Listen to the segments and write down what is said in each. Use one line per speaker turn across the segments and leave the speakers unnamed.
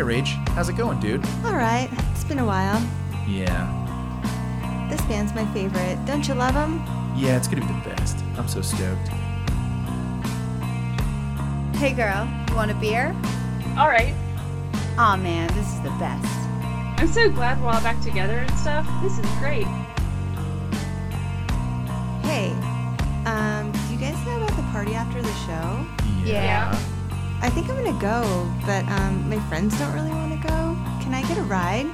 Hey, Rach, how's it going, dude?
All right, it's been a while.
Yeah.
This band's my favorite. Don't you love them?
Yeah, it's gonna be the best. I'm so stoked.
Hey girl, you want a beer?
All right.
Aw man, this is the best.
I'm so glad we're all back together and stuff. This is great.
Hey, um, do you guys know about the party after the show?
Yeah.
I think I'm gonna go, but um, my friends don't really want to go. Can I get a ride?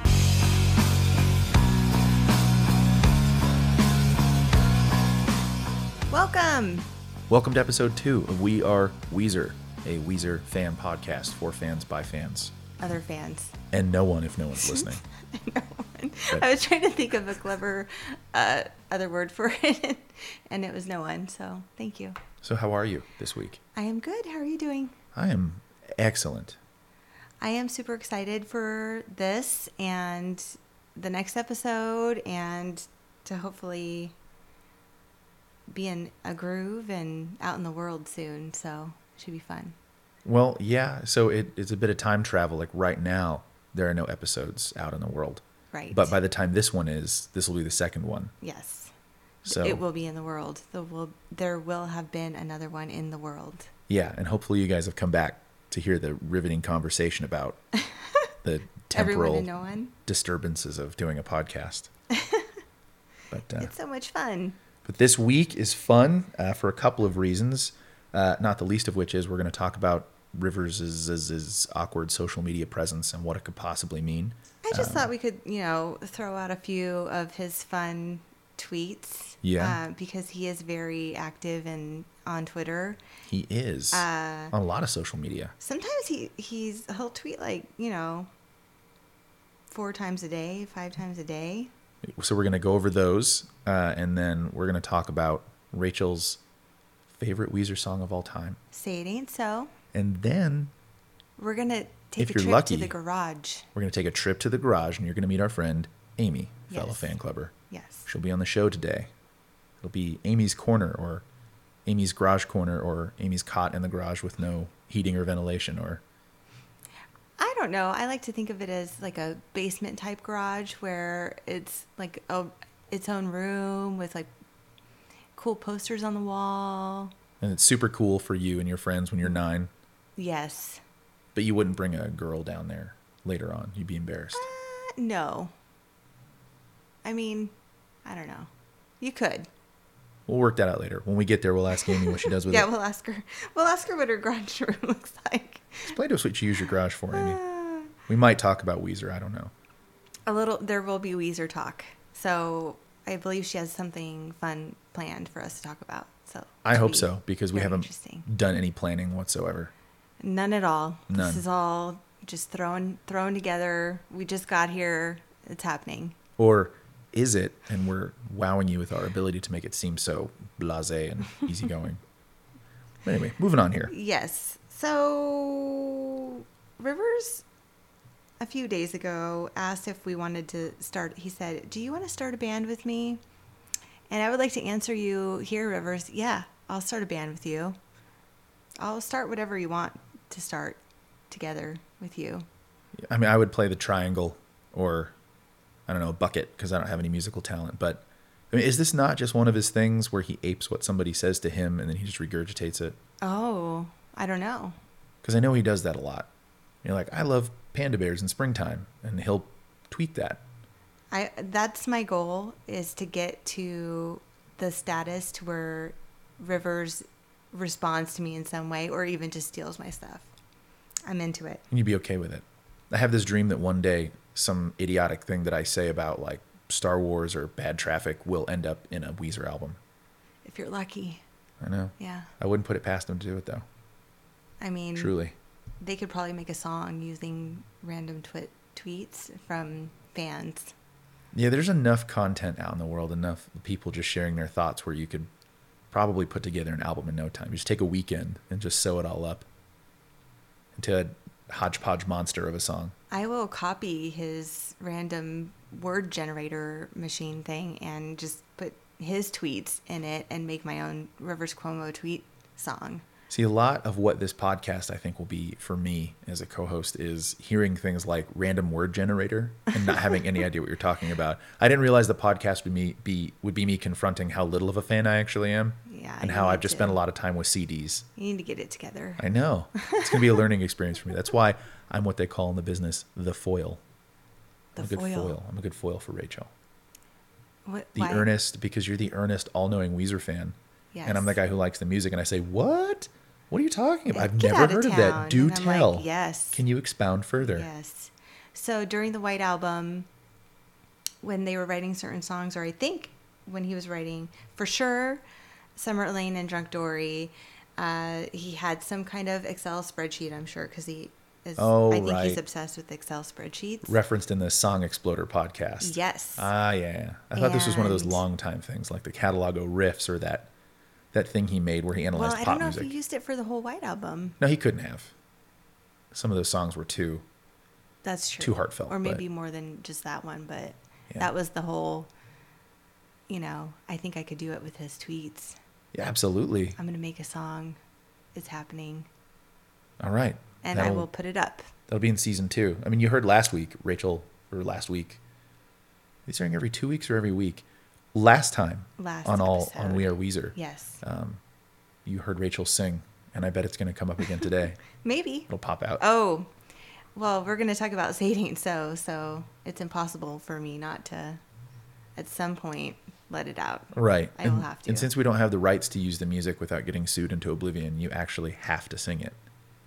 Welcome.
Welcome to episode two of We Are Weezer, a Weezer fan podcast for fans by fans.
Other fans.
And no one if no one's listening.
No one. I was trying to think of a clever uh, other word for it, and it was no one. So thank you.
So, how are you this week?
I am good. How are you doing?
I am excellent.
I am super excited for this and the next episode, and to hopefully be in a groove and out in the world soon. So it should be fun.
Well, yeah, so it, it's a bit of time travel. Like right now, there are no episodes out in the world.
Right.
But by the time this one is, this will be the second one.
yes,
So
it will be in the world. There will there will have been another one in the world.
Yeah, and hopefully you guys have come back to hear the riveting conversation about the temporal
no
disturbances of doing a podcast. but uh,
It's so much fun.
but this week is fun uh, for a couple of reasons. Uh, not the least of which is we're going to talk about Rivers' awkward social media presence and what it could possibly mean.
I just thought we could, you know, throw out a few of his fun tweets.
Yeah.
Uh, because he is very active and on Twitter.
He is
Uh,
on a lot of social media.
Sometimes he he's he'll tweet like you know four times a day, five times a day.
So we're going to go over those, uh, and then we're going to talk about Rachel's favorite Weezer song of all time,
Say it ain't so.
and then
We're gonna take
If
a
you're
trip
lucky.
to the garage.
We're going to take a trip to the garage and you're going to meet our friend Amy, fellow
Yes.
fan clubber.
Yes.
She'll be on the show today. It'll be Amy's corner or Amy's garage corner or Amy's cot in the garage with no heating or ventilation or
I don't know. I like to think of it as like a basement type garage where it's like a its own room with like cool posters on the wall.
and it's super cool for you and your friends when you're 9,
Yes.
but you wouldn't bring a girl down there later on. You'd be embarrassed.
Uh, no. I mean, I don't know. You could.
We'll work that out later. When we get there, we'll ask Amy what she does with
yeah,
it.
Yeah, we'll ask her. We'll ask her what her garage room looks like.
Explain to us what you use your garage for, Amy.
Uh,
We might talk about Weezer. I don't know.
a little. There will be Weezer talk. So I believe she has something fun planned for us to talk about. So
I hope
be
so because we haven't done any planning whatsoever.
None at all.
None.
This is all just thrown thrown together. We just got here. It's happening.
Or is it? And we're wowing you with our ability to make it seem so blasé and easygoing. but anyway, moving on here.
Yes. So Rivers a few days ago asked if we wanted to start he said, "Do you want to start a band with me?" And I would like to answer you here, Rivers. Yeah, I'll start a band with you. I'll start whatever you want to start together with you.
I mean, I would play the triangle or I don't know, a bucket because I don't have any musical talent. But I mean, is this not just one of his things where he apes what somebody says to him and then he just regurgitates it?
Oh, I don't know.
Because I know he does that a lot. You're like, I love panda bears in springtime, and he'll tweet that.
I that's my goal is to get to the status to where Rivers responds to me in some way or even just steals my stuff. I'm into it.
and you'd be okay with it. I have this dream that one day some idiotic thing that I say about like Star Wars or Bad Traffic will end up in a Weezer album.
If you're lucky.
I know.
Yeah.
I wouldn't put it past them to do it though.
I mean,
Truly.
they could probably make a song using random twi- tweets from fans.
Yeah, there's enough content out in the world, enough people just sharing their thoughts where you could probably put together an album in no time. You just take a weekend and just sew it all up into a hodgepodge monster of a song.
I will copy his random word generator machine thing and just put his tweets in it and make my own Rivers Cuomo tweet song.
See, a lot of what this podcast I think will be for me as a co-host is hearing things like random word generator and not having any idea what you're talking about. I didn't realize the podcast would be would be me confronting how little of a fan I actually am,
Yeah,
and how I've just
to.
spent a lot of time with CDs.
You need to get it together.
I know it's gonna be a learning experience for me. That's why I'm what they call in the business the foil.
The
I'm a good
foil.
I'm a good foil for Rachel.
What,
The
why?
earnest because you're the earnest, all-knowing Weezer fan,
Yes.
and I'm the guy who likes the music. And I say, what? What are you talking about? I've
Get
never
of
heard of that. Do
I'm like,
tell.
yes.
Can you expound further?
Yes. So during the White Album, when they were writing certain songs, or I think when he was writing, for sure, Summer Elaine and Drunk Dori, uh, he had some kind of Excel spreadsheet, I'm sure, because he is,
Oh,
I think he's obsessed with Excel spreadsheets.
Referenced in the Song Exploder podcast.
Yes.
Ah, yeah. I thought this was one of those long time things, like the Catalogo riffs or that that thing he made where he
well,
analyzed
I
pop
don't know
music.
if he used it for the whole White Album.
No, he couldn't have. Some of those songs were too.
That's true.
Too heartfelt,
Or
but-
maybe more than just that one, but
Yeah.
that was the whole, you know, I think I could do it with his tweets.
Yeah, absolutely.
I'm going to make a song. It's happening.
All right.
And I
That'll-
will put it up.
That'll be in season two. I mean, you heard last week, Rachel, or last week. Are these airing every two weeks or every week. Last time
Last
on all on. We Are Weezer,
Yes.
um, you heard Rachel sing, and I bet it's going to come up again today.
Maybe.
It'll pop out.
Oh, well, we're going to talk about Ain't So, so it's impossible for me not to, at some point, let it out.
Right.
I will have to.
And since we don't have the rights to use the music without getting sued into oblivion, you actually have to sing it.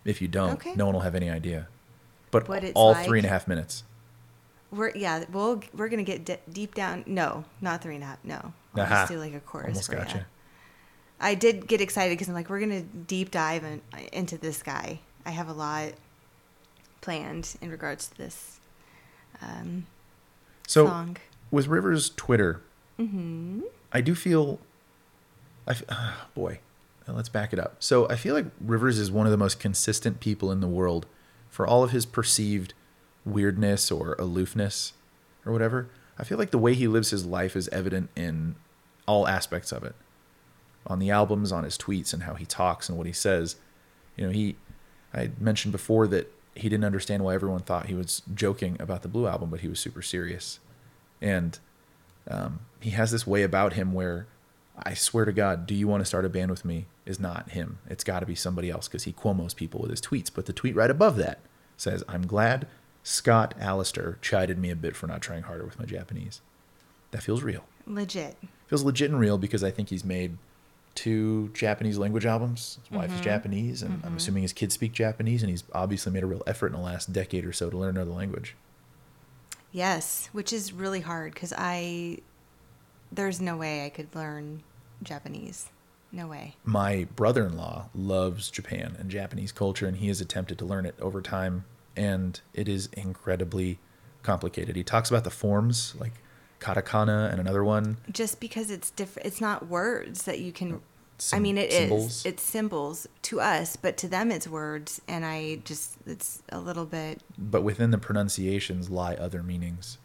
If you don't,
Okay.
no one will have any idea. But
What it's
all
like.
three and a half minutes.
We're, yeah, we'll, we're going to get d- deep down. No, not three and a half. No. I'll
Aha.
just do like a chorus
Almost
for
got you.
I did get excited because I'm like, we're going to deep dive in, into this guy. I have a lot planned in regards to this um,
So
song.
with Rivers' Twitter,
Mm-hmm.
I do feel, I ah, boy, uh, let's back it up. So I feel like Rivers is one of the most consistent people in the world for all of his perceived weirdness or aloofness or whatever. I feel like the way he lives his life is evident in all aspects of it. On the albums, on his tweets, and how he talks and what he says. You know, he, I mentioned before that he didn't understand why everyone thought he was joking about the Blue album, but he was super serious. And um, he has this way about him where I swear to God, do you want to start a band with me? Is not him. It's got to be somebody else because he Cuomo's people with his tweets. But the tweet right above that says, I'm glad Scott Allister chided me a bit for not trying harder with my Japanese. That feels real.
Legit.
Feels legit and real because I think he's made two Japanese language albums. His wife is Japanese, and I'm assuming his kids speak Japanese, and he's obviously made a real effort in the last decade or so to learn another language.
Yes, which is really hard because I, there's no way I could learn Japanese. No way.
my brother-in-law loves Japan and Japanese culture, and he has attempted to learn it over time, and it is incredibly complicated. He talks about the forms like katakana and another one.
Just because it's different, it's not words that you can. I mean, it is.
symbols.
It's symbols to us, but to them, it's words, and I just it's a little bit
But within the pronunciations lie other meanings.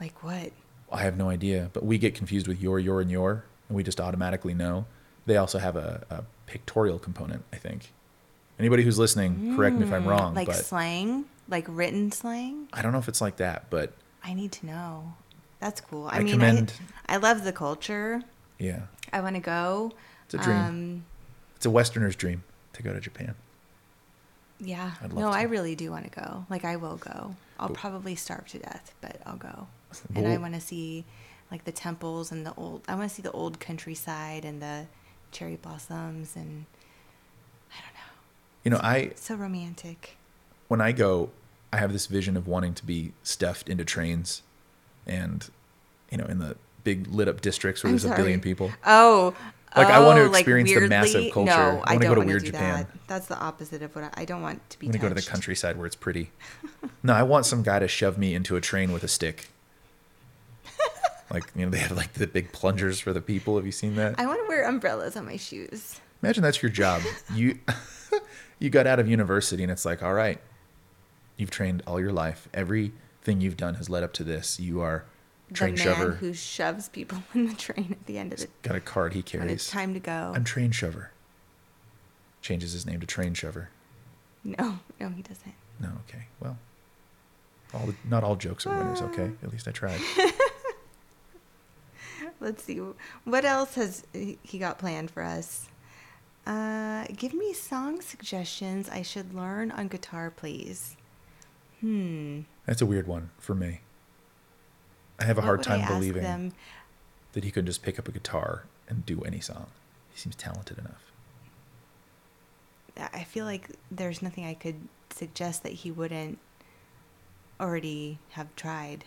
like what?
I have no idea, but we get confused with your, your, and your, and we just automatically know. They also have a, a pictorial component, I think. Anybody who's listening, correct me if I'm wrong,
Mm, like
but
slang, like written slang.
I don't know if it's like that, but
I need to know. That's cool. I,
I
mean,
commend-
I, I love the culture.
yeah,
I want to go.
it's a dream.
Um,
it's a Westerner's dream to go to Japan.
Yeah. No,
to.
I really do want to go. Like I will go. I'll
But-
probably starve to death, but I'll go.
But
And I want to see like the temples and the old I want to see the old countryside and the cherry blossoms and I don't know.
You know, I
It's so romantic.
when I go, I have this vision of wanting to be stuffed into trains, and you know, in the big lit up districts where
I'm
there's a billion people.
Oh.
Like, I want to
oh, like
experience the massive culture.
No,
I
I,
wanna go
don't
to
want
weird Japan.
that. That's the opposite of what I, I don't want to be
I'm gonna go to the countryside where it's pretty. no, I want some guy to shove me into a train with a stick. like you know, they have like the big plungers for the people. Have you seen that?
I want to wear umbrellas on my shoes.
Imagine that's your job. You you got out of university and it's like, all right, you've trained all your life. Everything you've done has led up to this. You are train
the man
shover.
who shoves people in the train at the end of the
got a card he
when
carries.
it's time to go.
I'm train shover. changes his name to Train Shover.
No, no, he doesn't.
No, okay. Well, all the, not all jokes are winners, okay? At least I tried.
Let's see. What else has he he got planned for us? Uh, give me song suggestions I should learn on guitar, please. Hmm.
That's a weird one for me. I have a
What
hard time believing
them?
that he could just pick up a guitar and do any song. He seems talented enough.
I feel like there's nothing I could suggest that he wouldn't already have tried,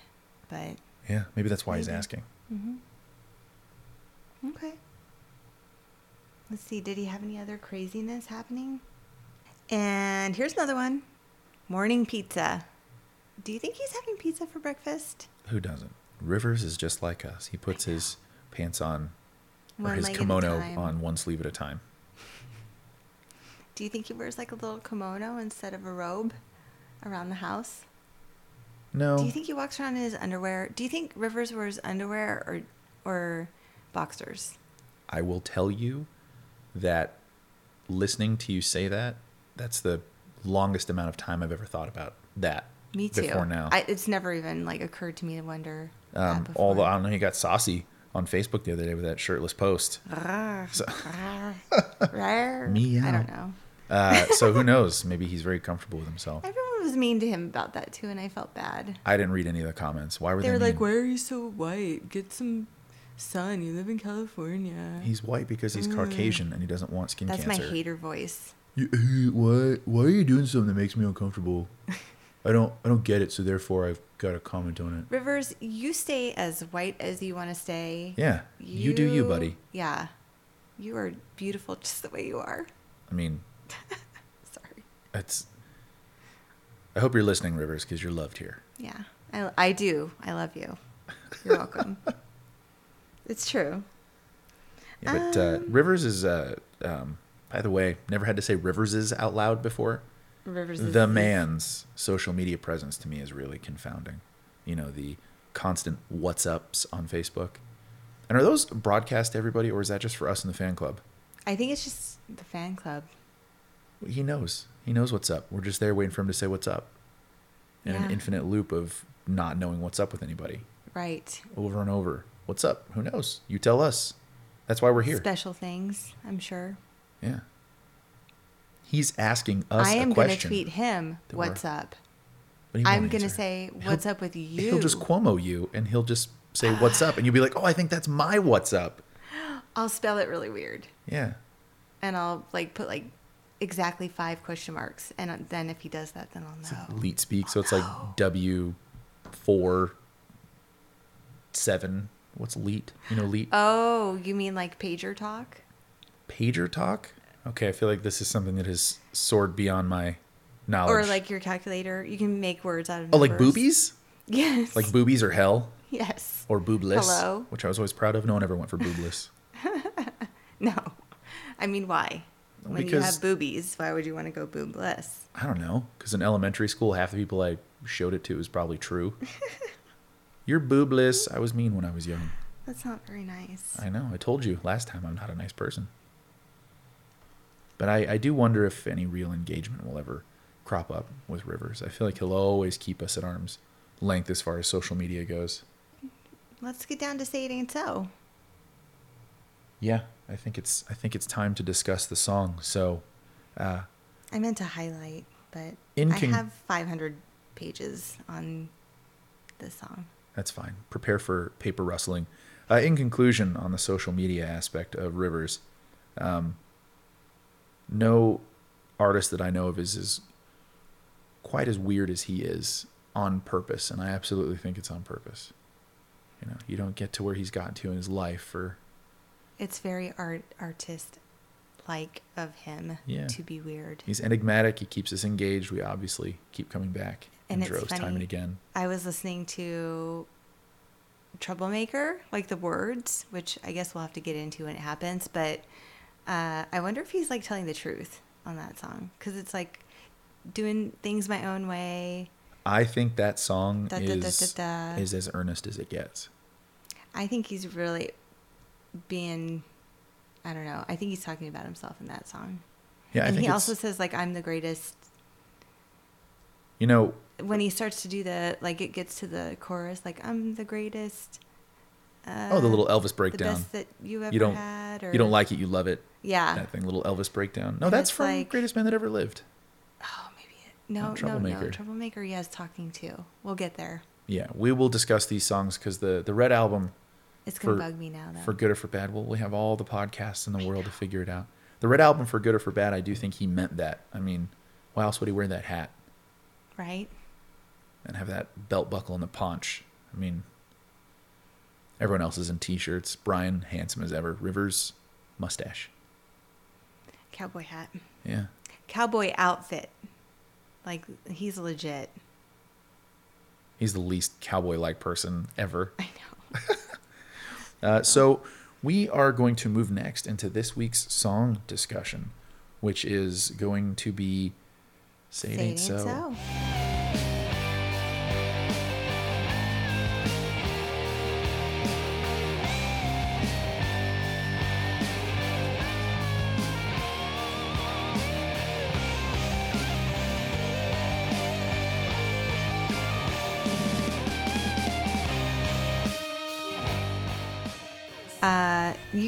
but
Yeah, maybe that's why he's
Maybe.
asking.
hmm okay. Let's see. Did he have any other craziness happening? And here's another one: morning pizza. Do you think he's having pizza for breakfast?
Who doesn't? Rivers is just like us. He puts his pants on or
One
his
leg at a
kimono on one sleeve at a time.
Do you think he wears like a little kimono instead of a robe around the house?
No.
Do you think he walks around in his underwear? Do you think Rivers wears underwear or or boxers?
I will tell you that listening to you say that, that's the longest amount of time I've ever thought about that.
Me too.
Before now.
I, it's never even like occurred to me to wonder. That
um, although I don't know, he got saucy on Facebook the other day with that shirtless post.
Rawr,
So-
rawr, rawr.
Meow.
I don't know.
Uh, so who knows? Maybe he's very comfortable with himself.
Everyone was mean to him about that too, and I felt bad.
I didn't read any of the comments. Why were
They
they,
were like, "Why are you so white? Get some sun. You live in California."
He's white because he's Caucasian and he doesn't want skin
That's
cancer.
That's my hater voice.
You, uh, why? Why are you doing something that makes me uncomfortable? I don't. I don't get it. So therefore, I've got to comment on it.
Rivers, you stay as white as you want to stay.
Yeah, you, do you, buddy.
Yeah, you are beautiful just the way you are.
I mean,
Sorry.
it's. I hope you're listening, Rivers, because you're loved here.
Yeah, I, I do. I love you. You're welcome. it's true.
Yeah, but uh,
Um,
Rivers is. Uh, um, by the way, never had to say Rivers's out loud before.
Rivers is
the man's social media presence to me is really confounding. You know, the constant what's ups on Facebook. And are those broadcast to everybody, or is that just for us in the fan club?
I think it's just the fan club.
He knows. He knows what's up. We're just there waiting for him to say what's up. In
Yeah.
an infinite loop of not knowing what's up with anybody
Right.
over and over. What's up? Who knows? You tell us. That's why we're here.
Special things, I'm sure.
yeah. He's asking us a question.
I am going to tweet him, what's up? I'm going to say,
He'll-
what's up with you?
He'll just Cuomo you and he'll just say what's up and you'll be like, "Oh, I think that's my what's up."
I'll spell it really weird.
Yeah.
And I'll like put like exactly five question marks. And uh, then if he does that, then I'll know.
leet speak, so it's like W four seven. What's leet? You know, leet
Oh, you mean like pager talk?
pager talk. Okay, I feel like this is something that has soared beyond my knowledge.
Or like your calculator? You can make words out of
oh, like boobies,
Yes.
like boobies or hell
yes.
or boobless,
Hello?
which I was always proud of. No one ever went for boobless.
No. I mean, why? When you
Because-
have boobies, why would you want to go boobless?
I don't know, because in elementary school, half the people I showed it to was probably true. You're boobless. I was mean when I was young.
That's not very nice.
I know. I told you last time I'm not a nice person. But I, I do wonder if any real engagement will ever crop up with Rivers. I feel like he'll always keep us at arm's length as far as social media goes.
Let's get down to say it ain't so.
Yeah, I think it's I think it's time to discuss the song. So, uh,
I meant to highlight, but
In
I have 500 pages on this song.
that's fine. Prepare for paper rustling. Uh, in conclusion, on the social media aspect of Rivers, um, no artist that I know of is as quite as weird as he is on purpose, and I absolutely think it's on purpose. You know, you don't get to where he's gotten to in his life for
It's very art artist like of him
Yeah.
to be weird.
he's enigmatic. He keeps us engaged. We obviously keep coming back
And it's
droves time and again.
I was listening to Troublemaker, like the words, which I guess we'll have to get into when it happens, but uh, I wonder if he's like telling the truth on that song because it's like doing things my own way.
I think that song
Da,
is
da, da.
is as earnest as it gets.
I think he's really being, I don't know, I think he's talking about himself in that song.
Yeah, I
and
think
he also says like I'm the greatest.
you know,
When he starts to do the like, it gets to the chorus like I'm the greatest. Uh,
oh, the little Elvis breakdown.
the best that you ever
You don't
had. Or,
you don't like it, you love it.
Yeah.
That thing, little Elvis breakdown. No,
And
that's from
like-
Greatest Man That Ever Lived.
Oh, maybe it, no, no,
Troublemaker.
no. Troublemaker. Yes, talking to. We'll get there.
Yeah, we will discuss these songs because the the Red album
It's gonna
For-
bug me now though.
for good or for bad. Well, we have all the podcasts in the world to figure it out. The Red album for good or for bad, I do think he meant that. I mean, why else would he wear that hat
right?
and have that belt buckle and the paunch? I mean, everyone else is in t-shirts. Brian, handsome as ever. Rivers, mustache.
Cowboy hat.
Yeah,
Cowboy outfit. Like he's legit.
he's the least cowboy-like person ever.
I know.
Uh, so we are going to move next into this week's song discussion, which is going to be "Say It
Say
Ain't
it
So."
so.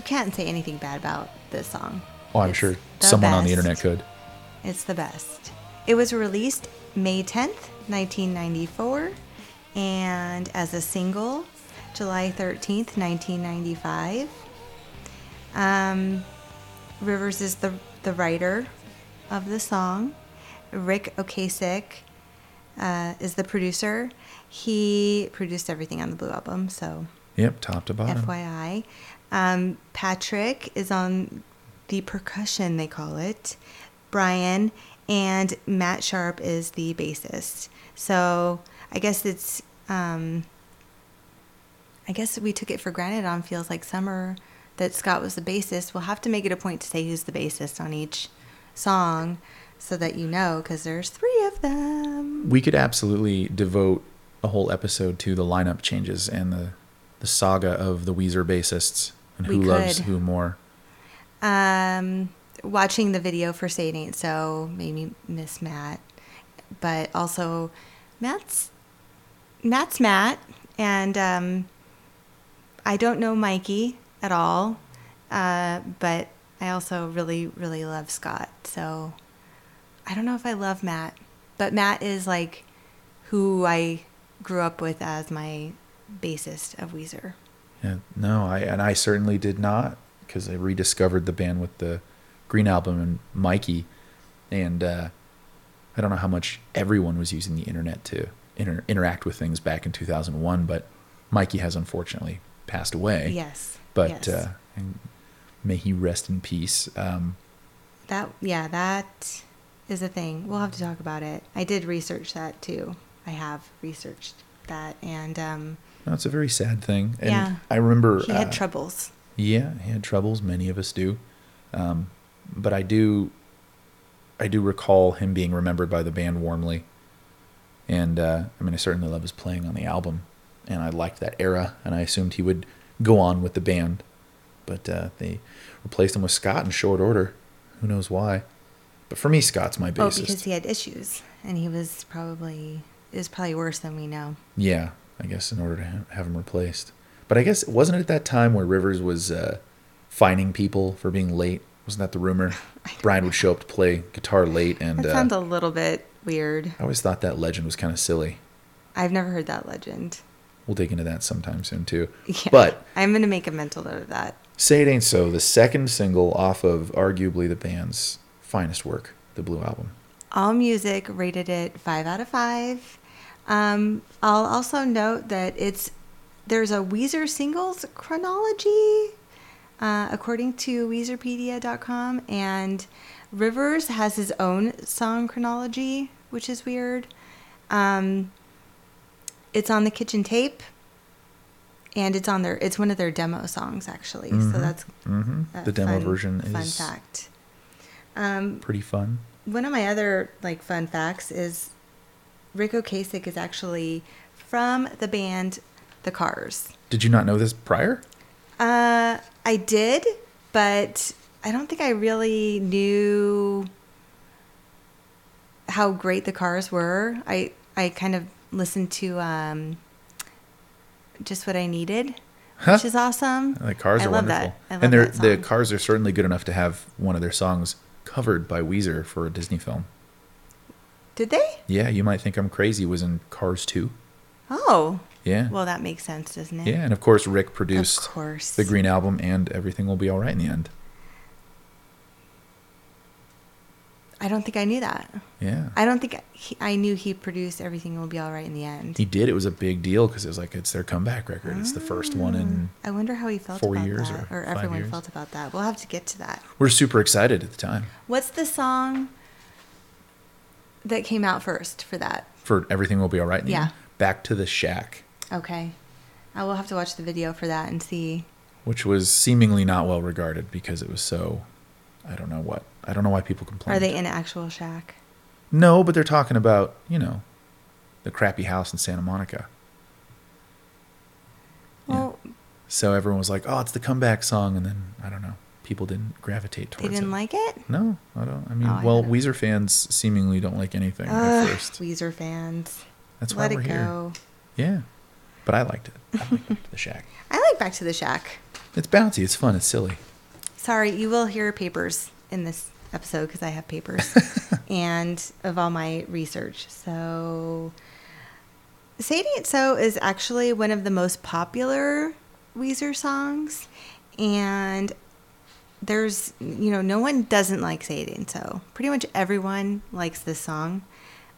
Can't say anything bad about this song.
Oh, I'm
It's
sure someone on the internet could.
It's the best. It was released May 10th, 1994, and as a single, July 13th, 1995. Um, Rivers is the, the writer of the song. Ric Ocasek uh, is the producer. He produced everything on the Blue Album, so
Yep, top to bottom.
FYI. Um, Patrick is on the percussion, they call it. Brian and Matt Sharp is the bassist. So I guess it's, um, I guess we took it for granted on Feels Like Summer that Scott was the bassist. We'll have to make it a point to say who's the bassist on each song so that you know, because there's three of them.
We could absolutely devote a whole episode to the lineup changes and the the saga of the Weezer bassists and who loves who more.
Um, watching the video for Say It Ain't So made me miss Matt, but also Matt's Matt's Matt, and um, I don't know Mikey at all, uh, but I also really really love Scott. So I don't know if I love Matt, but Matt is like who I grew up with as my bassist of Weezer.
Yeah, no, I and I certainly did not because I rediscovered the band with the Green album and Mikey, and uh, I don't know how much everyone was using the internet to inter- interact with things back in 2001, but Mikey has unfortunately passed away.
Yes,
but
yes.
uh, and may he rest in peace. Um,
That yeah, that is a thing. We'll have to talk about it. I did research that too. I have researched that, and um,
no, it's a very sad thing. And
Yeah.
I remember
he had
uh,
troubles.
Yeah, he had troubles. Many of us do, um, but I do. I do recall him being remembered by the band warmly, and uh, I mean, I certainly love his playing on the album, and I liked that era, and I assumed he would go on with the band, but uh, they replaced him with Scott in short order. Who knows why? But for me, Scott's my
Oh, because he had issues, and he was probably it was probably worse than we know.
Yeah, I guess in order to ha- have him replaced. But I guess wasn't it at that time where Rivers was uh, fining people for being late? Wasn't that the rumor? Brian would show up to play guitar late, and
That
uh,
a little bit weird.
I always thought that legend was kind of silly.
I've never heard that legend.
We'll dig into that sometime soon too.
Yeah,
But
I'm gonna make a mental note of that.
"Say It Ain't So," the second single off of arguably the band's finest work, the Blue Album.
All Music rated it five out of five. Um, I'll also note that it's there's a Weezer singles chronology, uh, according to Weezerpedia.com, and Rivers has his own song chronology, which is weird. Um, it's on the kitchen tape, and it's on their it's one of their demo songs actually. So
Mhm.
that's
hmm The demo
fun-
version
fun fact. Um,
pretty fun.
one of my other like fun facts is Ric Ocasek is actually from the band The Cars.
Did you not know this prior?
Uh, I did, but I don't think I really knew how great the cars were. I I kind of listened to um, just what I needed,
Huh.
which is awesome.
The cars
I
are wonderful,
that. I love
and the cars are certainly good enough to have one of their songs covered by Weezer for a Disney film.
Did they?
Yeah, you might think I'm crazy. Was in Cars 2.
Oh,
Yeah,
well, that makes sense, doesn't it?
yeah, and of course Rick produced Of
course.
the Green Album, and everything will be all right in the end.
I don't think I knew that.
Yeah,
I don't think he, I knew he produced everything will be all right in the end.
he did. It was a big deal because it was like it's their comeback record. It's the first one, and mm.
I wonder how he felt
four
about
years
that,
or
or, everyone
years.
felt about that. We'll have to get to that.
we're super excited at the time
What's the song that came out first for that?
for everything will be all right. In
Yeah.
Back to the Shack,
Okay, I will have to watch the video for that and see.
which was seemingly not well regarded because it was so. I don't know what. I don't know why people complain.
Are they in actual shack?
No, but they're talking about, you know, the crappy house in Santa Monica. Yeah.
Well,
So everyone was like, "Oh, it's the comeback song," and then I don't know, people didn't gravitate towards it.
they didn't
it.
like it.
no, I don't. I mean,
Oh,
well,
don't-
Weezer fans seemingly don't like anything
Ugh,
at first.
Weezer fans.
That's why
Let
we're
it
here.
go.
Yeah, but I liked it. I liked Back to the Shack.
I like Back to the Shack.
It's bouncy. It's fun. It's silly.
Sorry, you will hear papers in this episode because I have papers and of all my research. So, Sadie It So is actually one of the most popular Weezer songs. And there's, you know, no one doesn't like Ain't So. Pretty much everyone likes this song.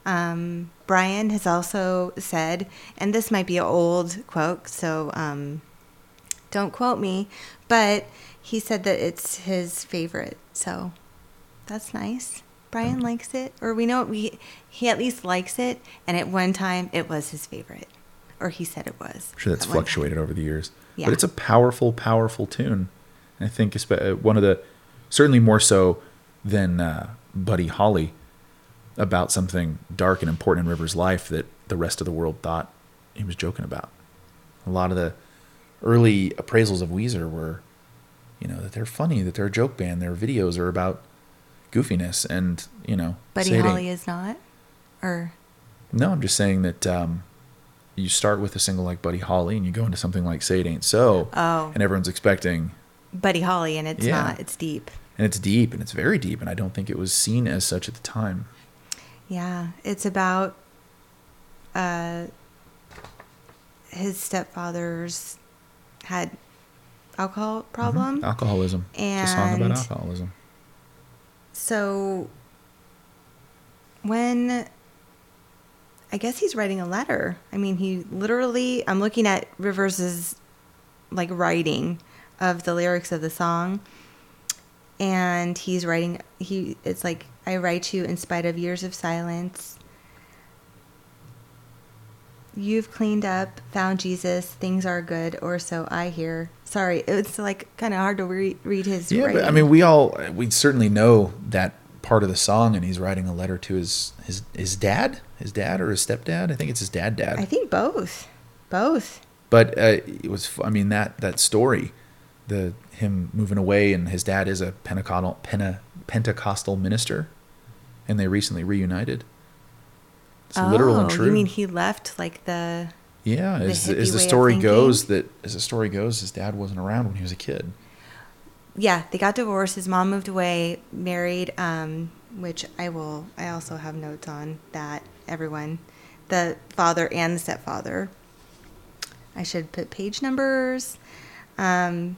Um, Brian has also said, and this might be an old quote, so um, don't quote me, but he said that it's his favorite. So that's nice. Brian likes it, or we know we he at least likes it, and at one time it was his favorite, or he said it was.
I'm sure that's
at one time.
fluctuated over the years.
Yeah.
But it's a powerful, powerful tune. I think one of the, certainly more so than uh, Buddy Holly, about something dark and important in River's life that the rest of the world thought he was joking about. A lot of the early appraisals of Weezer were, you know, that they're funny, that they're a joke band. Their videos are about goofiness, and you know,
Buddy Holly is not, or
no, I'm just saying that um, you start with a single like Buddy Holly and you go into something like Say It Ain't So.
Oh.
And everyone's expecting,
Buddy Holly, and it's
Yeah.
not. It's deep.
and it's deep and it's very deep. And I don't think it was seen as such at the time.
Yeah, it's about uh, his stepfather's had alcohol problem.
Mhm. Alcoholism. it's a song about
And-
alcoholism.
So when I guess he's writing a letter. I mean, he literally I'm looking at Rivers's like writing of the lyrics of the song and he's writing he it's like I write you in spite of years of silence. You've cleaned up, found Jesus, things are good, or so I hear. Sorry, it's like kind of hard to re- read his
Yeah,
writing.
but I mean, we all we certainly know that part of the song, and he's writing a letter to his his his dad, his dad or his stepdad. I think it's his dad, dad.
I think both. Both.
But uh, it was, i mean, that that story, the him moving away, and his dad is a Pentecostal Pente, Pentecostal minister, and they recently reunited. It's literal and
Oh,
true.
You mean he left like the
yeah,
the
as,
hippie
as the story goes, that as the story goes, his dad wasn't around when he was a kid.
Yeah, they got divorced. His mom moved away, married um which I will I also have notes on that everyone the father and the stepfather. I should put page numbers. Um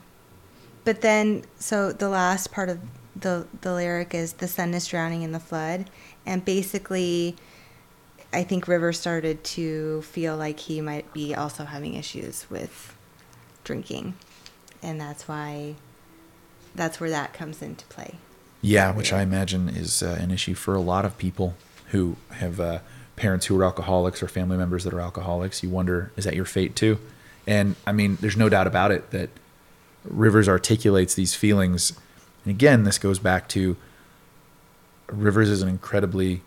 but then so the last part of the the lyric is the sun is drowning in the flood and basically I think River started to feel like he might be also having issues with drinking. And that's why that's where that comes into play.
Yeah, which I imagine is uh, an issue for a lot of people who have uh, parents who are alcoholics or family members that are alcoholics. You wonder, is that your fate too? And I mean, there's no doubt about it that Rivers articulates these feelings. And again, this goes back to Rivers is an incredibly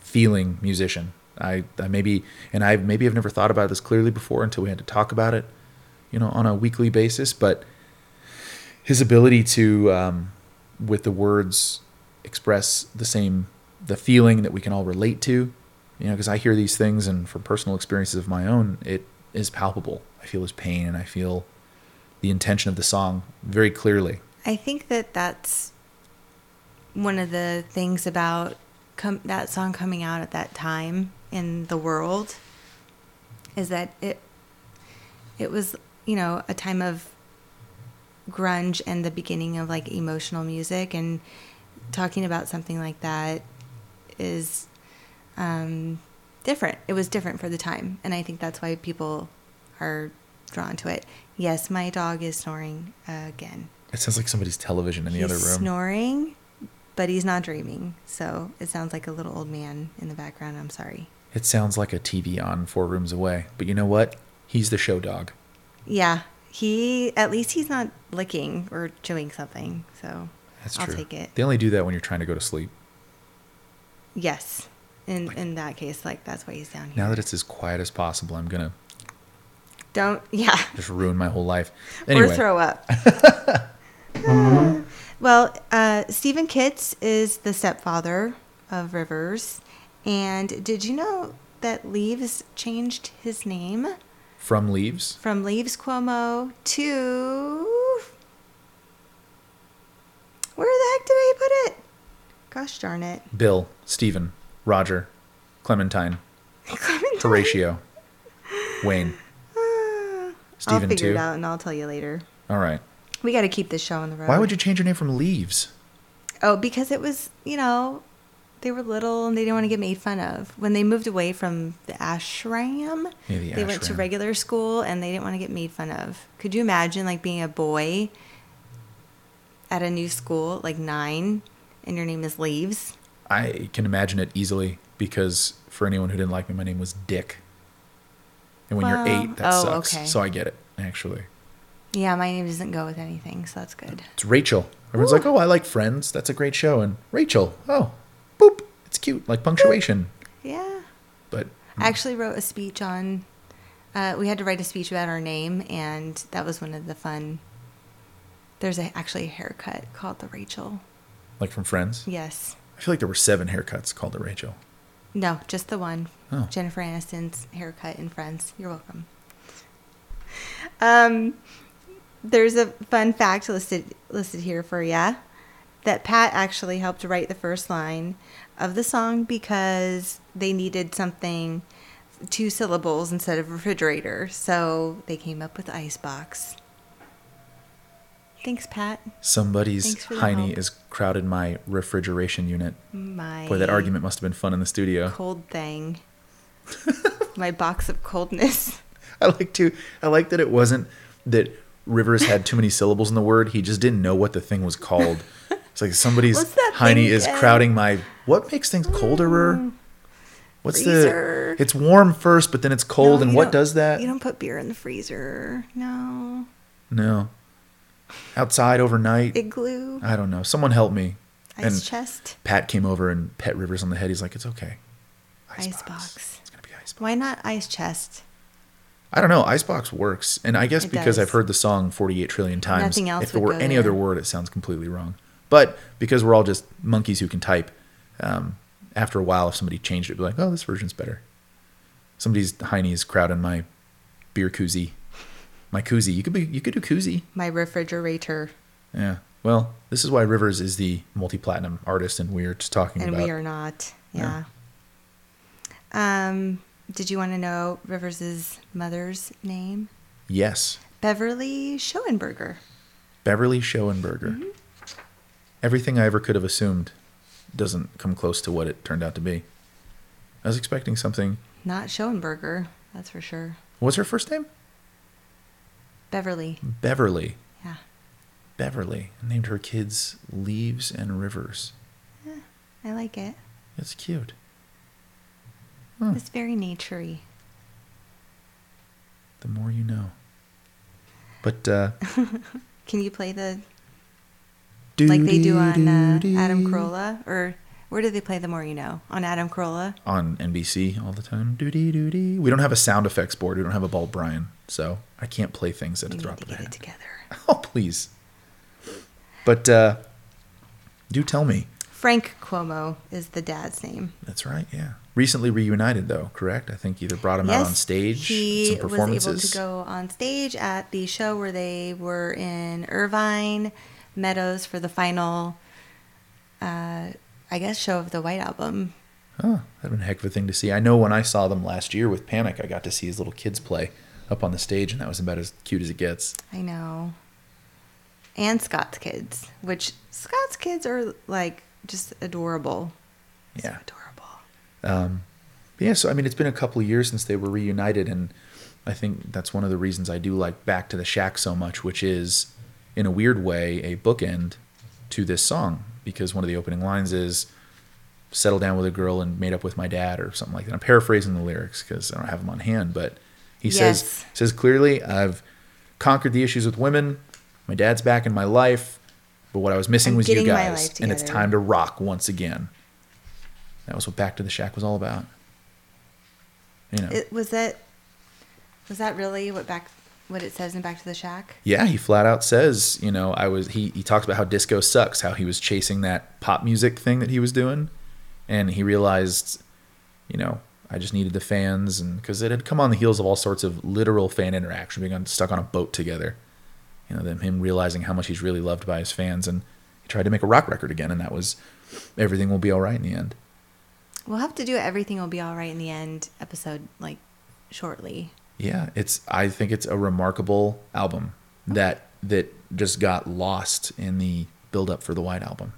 feeling musician. I, I maybe, and I maybe have never thought about this clearly before until we had to talk about it, you know, on a weekly basis. But his ability to, um, with the words, express the same the feeling that we can all relate to. You know, because I hear these things, and from personal experiences of my own, it is palpable. I feel his pain, and I feel the intention of the song very clearly.
I think that that's one of the things about com- that song coming out at that time in the world is that it it was you know a time of grunge and the beginning of like emotional music. And talking about something like that is um, different. It was different for the time. And i think that's why people are drawn to it yes my dog is snoring again
It sounds like somebody's television in the
he's
other room.
snoring but he's not dreaming so it sounds like a little old man in the background i'm sorry
It sounds like a TV on four rooms away. But you know what? He's the show dog.
Yeah, he at least he's not licking or chewing something. So
That's
I'll
true.
take it.
They only do that when you're trying to go to sleep.
Yes, in in that case, like that's why he's down here.
Now that it's as quiet as possible, I'm gonna
don't yeah,
just ruin my whole life. Anyway,
or throw up. well, uh, Stephen Kitts is the stepfather of Rivers, and did you know that Leaves changed his name
from leaves.
from Leaves Cuomo to where the heck did I put it? Gosh darn it.
Bill, Stephen, Roger, Clementine,
Clementine.
Horatio, Wayne.
I'll figure
too?
it out and I'll tell you later.
All right.
We got to keep this show on the road.
Why would you change your name from Leaves?
Oh, because it was, you know, they were little and they didn't want to get made fun of. When they moved away from the ashram,
Yeah, the
they went to regular school and they didn't want to get made fun of. Could you imagine like being a boy at a new school, like nine, and your name is Leaves?
I can imagine it easily because for anyone who didn't like me, my name was Dick. And when
Well,
you're eight, that
oh,
sucks.
okay.
So I get it, actually.
Yeah, my name doesn't go with anything, so that's good.
It's Rachel. Everyone's like, oh, I like Friends. That's a great show. And Rachel, oh, boop. It's cute, like punctuation.
Yeah.
But
I actually wrote a speech on. Uh, we had to write a speech about our name, and that was one of the fun. There's a, actually a haircut called the Rachel.
like from Friends,
Yes.
I feel like there were seven haircuts called the Rachel.
No, just the one.
Oh.
Jennifer Aniston's haircut in Friends. You're welcome. Um, there's a fun fact listed listed here for ya that Pat actually helped write the first line of the song because they needed something two syllables instead of refrigerator, so they came up with icebox. Thanks, Pat.
Somebody's
Thanks for the
hiney is crowded my refrigeration unit.
My
Boy, that argument must have been fun in the studio.
cold thing. My box of coldness.
I like to. I like that it wasn't that Rivers had too many syllables in the word. He just didn't know what the thing was called. It's like somebody's hiney is
again? Mm.
crowding my. What makes things colderer? What's
Freezer.
the? It's warm first, but then it's cold,
No,
and what does that?
You don't put beer in the freezer. No.
No. Outside overnight.
Igloo.
I don't know. Someone help me.
Ice
and
chest.
Pat came over and pet Rivers on the head. He's like, "It's okay."
Ice. box.
It's gonna be icebox.
Why not ice chest?
I don't know. Icebox works, and I guess
It
because
does.
I've heard the song 48 trillion times.
Nothing else
if it were any
there.
other word, it sounds completely wrong. But because we're all just monkeys who can type, um, after a while, if somebody changed it, it'd be like, "Oh, this version's better." Somebody's hiney is crowding my beer koozie, my koozie. You could be, you could do koozie.
My refrigerator.
Yeah. Well, this is why Rivers is the multi-platinum artist, and we're just talking
And
about.
And we are not.
Yeah.
Yeah. Um, did you want to know Rivers's mother's name?
Yes,
Beverly Shoenberger.
Beverly Shoenberger.
Mm-hmm.
Everything I ever could have assumed doesn't come close to what it turned out to be. I was expecting something.
Not Shoenberger, that's for sure.
What's her first name?
Beverly.
Beverly.
Yeah.
Beverly. Named her kids Leaves and Rivers.
I like it.
It's cute.
It's very naturey.
The more you know. But uh
Can you play the like they do on uh, Adam Carolla, or where do they play the more you know on Adam Carolla?
on NBC all the time. Doody doody. We don't have a sound effects board. We don't have a Bald Bryan, so I can't play things at
We
a drop of a hat.
together.
Oh please. But uh do tell me.
Frank Cuomo is the dad's name.
That's right. Yeah. Recently reunited though, correct? I think either brought him out on stage.
He
some
was able to go on stage at the show where they were in Irvine Meadows for the final, uh, I guess, show of the White Album.
Oh, that'd been a heck of a thing to see. I know when I saw them last year with Panic, I got to see his little kids play up on the stage, and that was about as cute as it gets.
I know. And Scott's kids, which Scott's kids are like just adorable. So
Yeah.
adorable.
Um, yeah, so I mean, it's been a couple of years since they were reunited, and I think that's one of the reasons I do like Back to the Shack so much, which is, in a weird way, a bookend to this song because one of the opening lines is "Settle down with a girl and made up with my dad" or something like that. I'm paraphrasing the lyrics because I don't have them on hand, but he says
Yes.
says clearly, "I've conquered the issues with women. My dad's back in my life." But what I was missing
I'm
was you guys, and it's time to rock once again. That was what Back to the Shack was all about. You know,
It, was that was that really what back what it says in Back to the Shack?
yeah, he flat out says, you know, I was he he talks about how disco sucks, how he was chasing that pop music thing that he was doing, and he realized, you know, I just needed the fans, and because it had come on the heels of all sorts of literal fan interaction, being on, stuck on a boat together, you know, them him realizing how much he's really loved by his fans, and he tried to make a rock record again, and that was everything will be all right in the end.
We'll have to do everything will be all right in the end episode like shortly.
Yeah, it's I think it's a remarkable album that that just got lost in the build up for the White Album.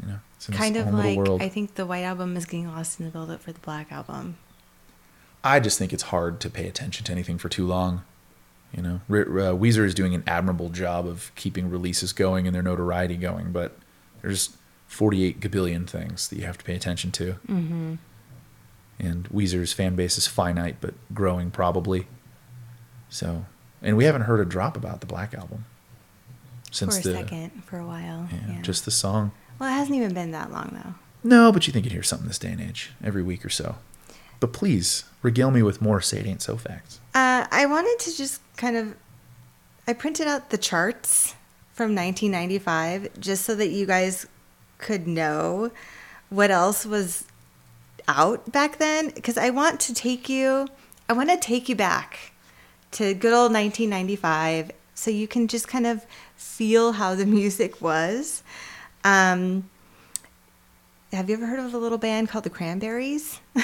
You know, it's
kind of like. I think the White Album is getting lost in the build up for the Black Album.
I just think it's hard to pay attention to anything for too long. You know, uh, Weezer is doing an admirable job of keeping releases going and their notoriety going, but there's 48 gabillion things that you have to pay attention to.
Mm-hmm.
And Weezer's fan base is finite, but growing probably. So, and we haven't heard a drop about the Black Album since
for a
the
second, for a while.
yeah,
Yeah.
just the song.
Well, it hasn't even been that long though.
No, but you think you'd hear something this day and age every week or so. But please regale me with more "Say It Ain't So" facts.
Uh, I wanted to just kind of, I printed out the charts from 1995 just so that you guys could know what else was out back then. Because I want to take you, I want to take you back to good old 1995 so you can just kind of feel how the music was. Um, have you ever heard of a little band called the Cranberries?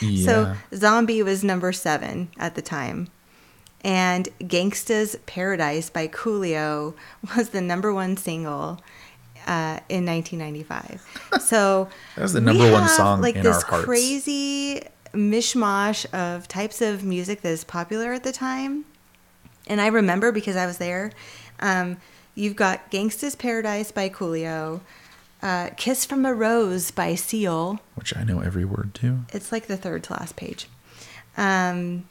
Yeah.
So Zombie was number seven at the time. And Gangsta's Paradise by Coolio was the number one single uh, in 1995. So
That was the number one
have,
song
like
in
this
our hearts.
crazy mishmash of types of music that is popular at the time. And I remember because I was there. Um, you've got Gangsta's Paradise by Coolio, uh, Kiss from a Rose by Seal.
which I know every word to.
It's like the third to last page. Um,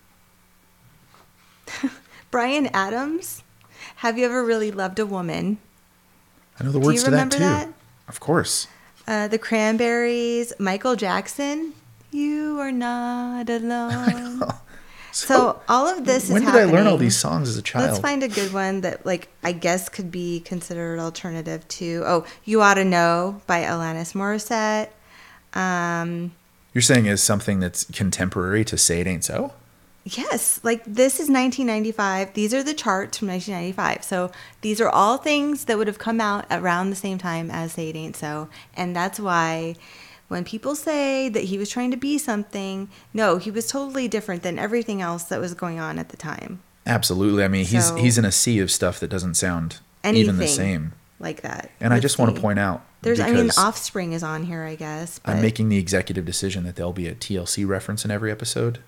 Bryan Adams. Have you ever really loved a woman?
I know the words to that too.
that?
Of course.
Uh, the Cranberries. Michael Jackson. You are not alone. So all of this
when
is When
did I learn all these songs as a child?
Let's find a good one that, like, I guess could be considered alternative to. Oh, "You Ought to Know" by Alanis Morissette. Um,
You're saying is something that's contemporary to "Say It Ain't So."
Yes, like this is 1995. These are the charts from 1995. So these are all things that would have come out around the same time as Say It Ain't So. And that's why when people say that he was trying to be something, no, he was totally different than everything else that was going on at the time.
Absolutely. I mean, he's
So-
he's in a sea of stuff that doesn't sound even the same.
Like that.
And I just want to point out
There's, I mean, Offspring is on here, I guess. But
I'm making the executive decision that there'll be a TLC reference in every episode.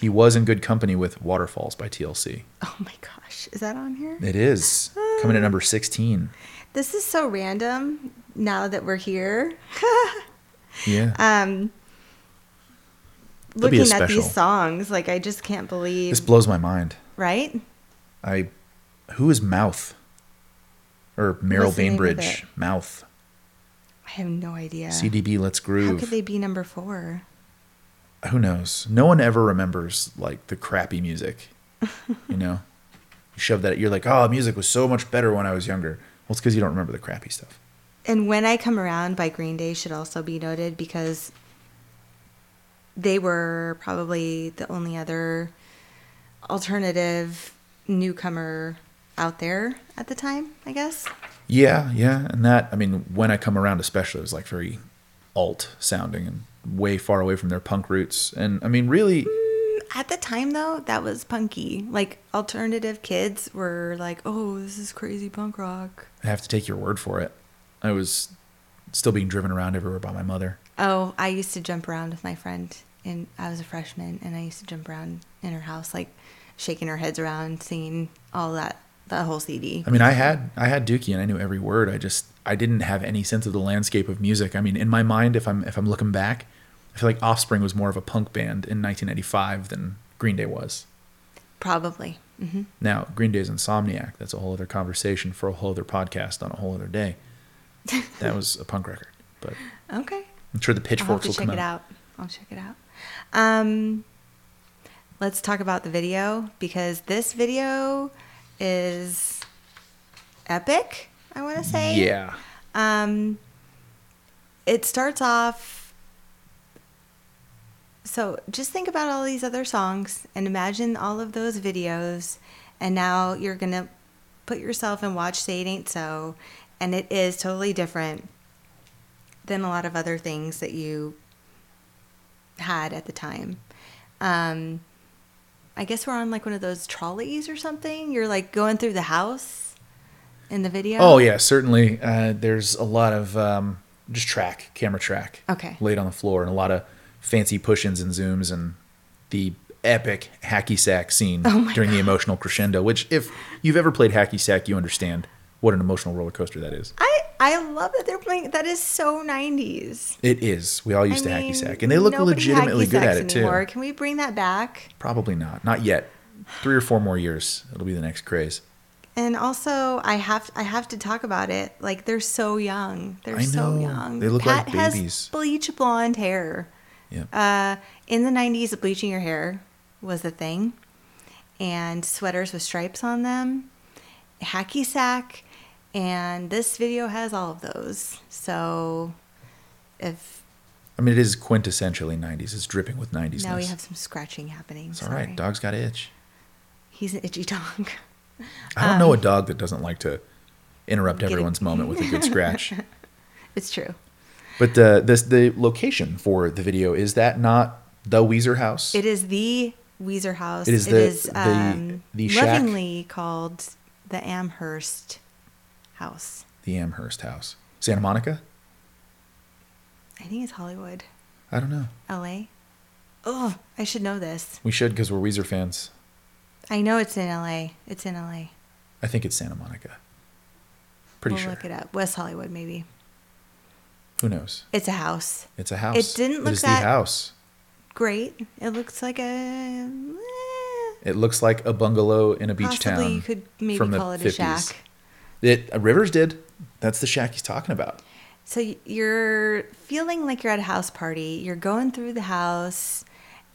He was in good company with Waterfalls by TLC.
oh my gosh, is that on here?
It is coming at number 16.
This is so random now that we're here.
Yeah.
um
There'll be a
looking at these songs like i just can't believe
This blows my mind.
right
I who is Mouth? Or Merril
What's the name of
Bainbridge. Mouth.
i have no idea
CDB Let's Groove.
how could they be number four
Who knows? No one ever remembers like the crappy music. you know? You shove that you're like, "Oh, music was so much better when I was younger." Well, it's cuz you don't remember the crappy stuff.
And when I come around by Green Day should also be noted because they were probably the only other alternative newcomer out there at the time, I guess.
Yeah, yeah, and that I mean, when I come around, especially, it was like very alt sounding and way far away from their punk roots. And I mean, really, mm,
At the time, though, that was punky. Like, alternative kids were like, oh, this is crazy punk rock.
I have to take your word for it. I was still being driven around everywhere by my mother.
Oh, I used to jump around with my friend, and I was a freshman, and I used to jump around in her house, like shaking her heads around, singing all that, that whole CD.
I mean, I had I had Dookie and I knew every word. I just I didn't have any sense of the landscape of music. I mean, in my mind, if I'm if I'm looking back, I feel like Offspring was more of a punk band in 1995 than Green Day was.
Probably. hmm
Now, Green Day's Insomniac, that's a whole other conversation for a whole other podcast on a whole other day. That was a punk record, but
Okay.
I'm sure the pitchforks will
check
come
it
out.
out. I'll check it out. Um, let's talk about the video because this video is epic. I want to say.
Yeah.
Um, it starts off. So just think about all these other songs and imagine all of those videos, and now you're gonna put yourself and watch "Say It Ain't So," and it is totally different than a lot of other things that you had at the time. Um, I guess we're on like one of those trolleys or something. You're like going through the house in the video.
Oh yeah, certainly. Uh, there's a lot of um, just track, camera track,
Okay.
laid on the floor, and a lot of fancy push-ins and zooms, and the epic hacky sack scene
Oh
during the emotional crescendo. Which, if you've ever played hacky sack, you understand what an emotional roller coaster that is.
I I love that they're playing. That is so '90s.
It is. We all used
I
to
mean,
hacky sack, and they look legitimately good at it
anymore.
too.
Can we bring that back?
Probably not. Not yet. Three or four more years, it'll be the next craze.
And also, I have I have to talk about it. Like they're so young. They're
I
so young.
They look
Pat
like
has
babies.
bleach blonde hair.
Yeah.
Uh, in the '90s, bleaching your hair was the thing, and sweaters with stripes on them, hacky sack, and this video has all of those. So, if
I mean, it is quintessentially '90s. It's dripping with '90s.
now we have some scratching happening.
It's all
Sorry.
right. Dog's got itch.
He's an itchy dog.
I don't know a dog that doesn't like to interrupt
Getting-
everyone's moment with a good scratch.
It's true.
But the this the location for the video is that not the Weezer house?
It is the Weezer house.
It is
It
the-
is,
the-
um,
the shack?
lovingly called the Amherst house.
the Amherst house, Santa Monica.
I think it's Hollywood,
I don't know.
L.A. Oh, I should know this.
We should because we're Weezer fans.
I know it's in L.A. It's in L.A.
I think it's Santa Monica. Pretty
we'll
sure.
look it up. West Hollywood, maybe.
Who knows?
It's a house.
It's a house. It didn't
look
is
that-
the house.
Great. It looks like a. eh,
It looks like a bungalow in a beach town.
you could maybe
from the
call it a
50s.
shack.
It uh, Rivers did. That's the shack he's talking about.
So you're feeling like you're at a house party. You're going through the house,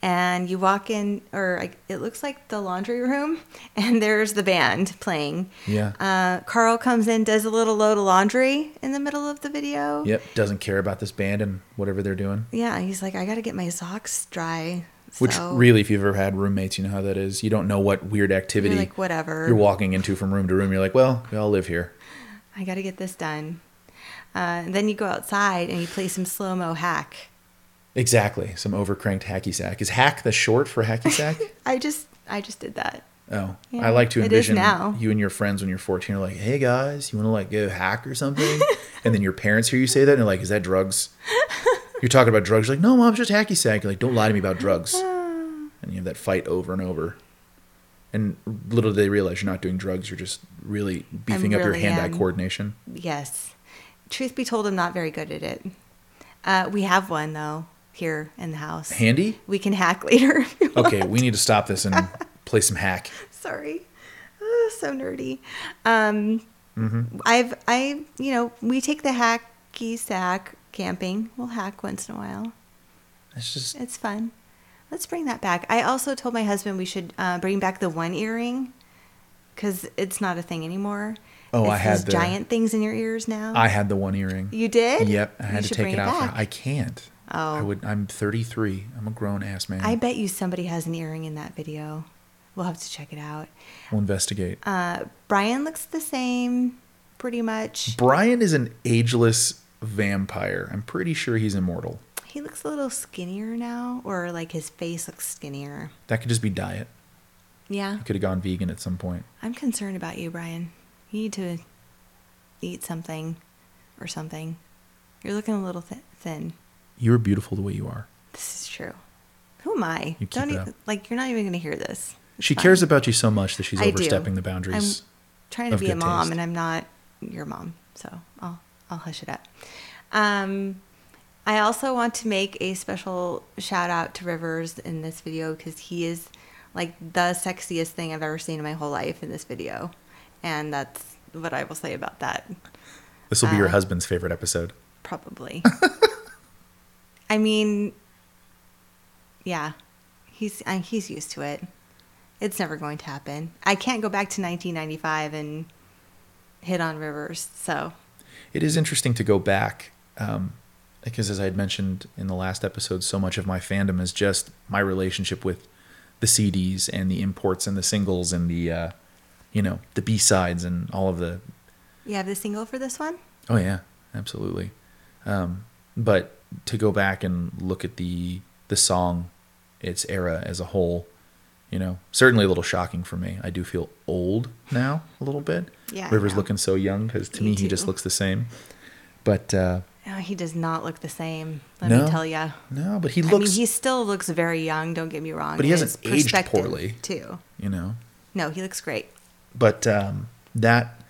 and you walk in, or like, it looks like the laundry room, and there's the band playing.
Yeah.
Uh, Karl comes in, does a little load of laundry in the middle of the video.
Yep. Doesn't care about this band and whatever they're doing.
Yeah, he's like, I got to get my socks dry.
Which
So
really, if you've ever had roommates, you know how that is. You don't know what weird activity
You're like, whatever.
you're walking into from room to room. You're like, well, we all live here.
I got to get this done. Uh, and then you go outside and you play some slow mo hack.
Exactly. Some overcranked hacky sack. Is hack the short for hacky sack?
I just, I just did that.
oh,
Yeah,
I like to envision
now.
you and your friends when you're 14 are like, hey guys, you want to like go hack or something? and then your parents hear you say that and they're like, is that drugs? You're talking about drugs. You're like, no, mom, it's just hacky sack. You're like, don't lie to me about drugs. and you have that fight over and over. And little do they realize you're not doing drugs. You're just really beefing up your hand-eye
am.
coordination.
Yes. Truth be told, I'm not very good at it. Uh, we have one though here in the house.
Handy?
We can hack later.
Okay, we need to stop this and play some hack.
Sorry. Oh, so nerdy. Um,
Mm-hmm.
I've I you know we take the hacky sack camping. We'll hack once in a while.
It's just
It's fun. Let's bring that back. I also told my husband we should uh, bring back the one earring because it's not a thing anymore.
Oh,
It's
I had the
giant things in your ears now.
I had the one earring.
you did?
Yep, I
You
had to take it out. I can't.
Oh.
I would. I'm 33. I'm a grown ass man.
I bet you somebody has an earring in that video. We'll have to check it out.
We'll investigate.
Uh, Brian looks the same, pretty much.
Brian is an ageless vampire. I'm pretty sure he's immortal.
He looks a little skinnier now, or like his face looks skinnier.
That could just be diet.
Yeah,
He could have gone vegan at some point.
I'm concerned about you, Brian. You need to eat something or something. You're looking a little thi- thin.
You're beautiful the way you are.
This is true. Who am I?
You
Don't even, like you're not even going to hear this. It's
She
fine.
cares about you so much that she's
I do.
overstepping the boundaries.
I'm trying to be a mom,
taste.
and I'm not your mom, so I'll I'll hush it up. Um, I also want to make a special shout out to Rivers in this video because he is like the sexiest thing I've ever seen in my whole life in this video, and that's what I will say about that.
This will be your
uh,
husband's favorite episode.
Probably. I mean, yeah, he's uh, he's used to it. It's never going to happen. I can't go back to 1995 and hit on Rivers. So
It is interesting to go back um, because, as I had mentioned in the last episode, so much of my fandom is just my relationship with the CDs and the imports and the singles and the, uh, you know, the B sides and all of the.
you have the single for this one.
Oh yeah, absolutely. Um, but to go back and look at the the song, its era as a whole, you know, certainly a little shocking for me. I do feel old now a little bit.
Yeah,
River's looking so young because to
Me
me he just looks the same. But uh,
Oh, he does not look the same. Let
No.
me tell you.
no, but he
I mean,
looks.
he still looks very young. Don't get me wrong.
But he hasn't aged poorly.
too.
you know,
No, he looks great.
but um, that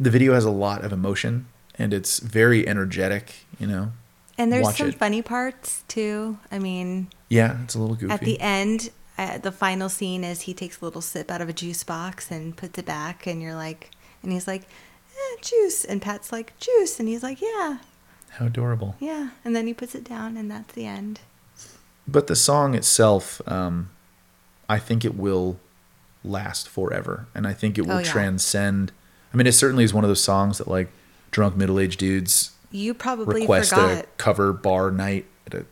the video has a lot of emotion and it's very energetic. You know,
And there's
Watch
some
it.
funny parts too. I mean,
yeah, it's a little goofy.
At the end, uh, the final scene is he takes a little sip out of a juice box and puts it back, and you're like, and he's like, eh, juice, and Pat's like, juice, and he's like, yeah,
How adorable.
yeah, and then he puts it down, and that's the end.
But the song itself, um, I think it will last forever, and I think it will
Oh, yeah.
transcend. I mean, it certainly is one of those songs that like drunk middle-aged dudes
You probably
request
forgot.
a cover bar night at a,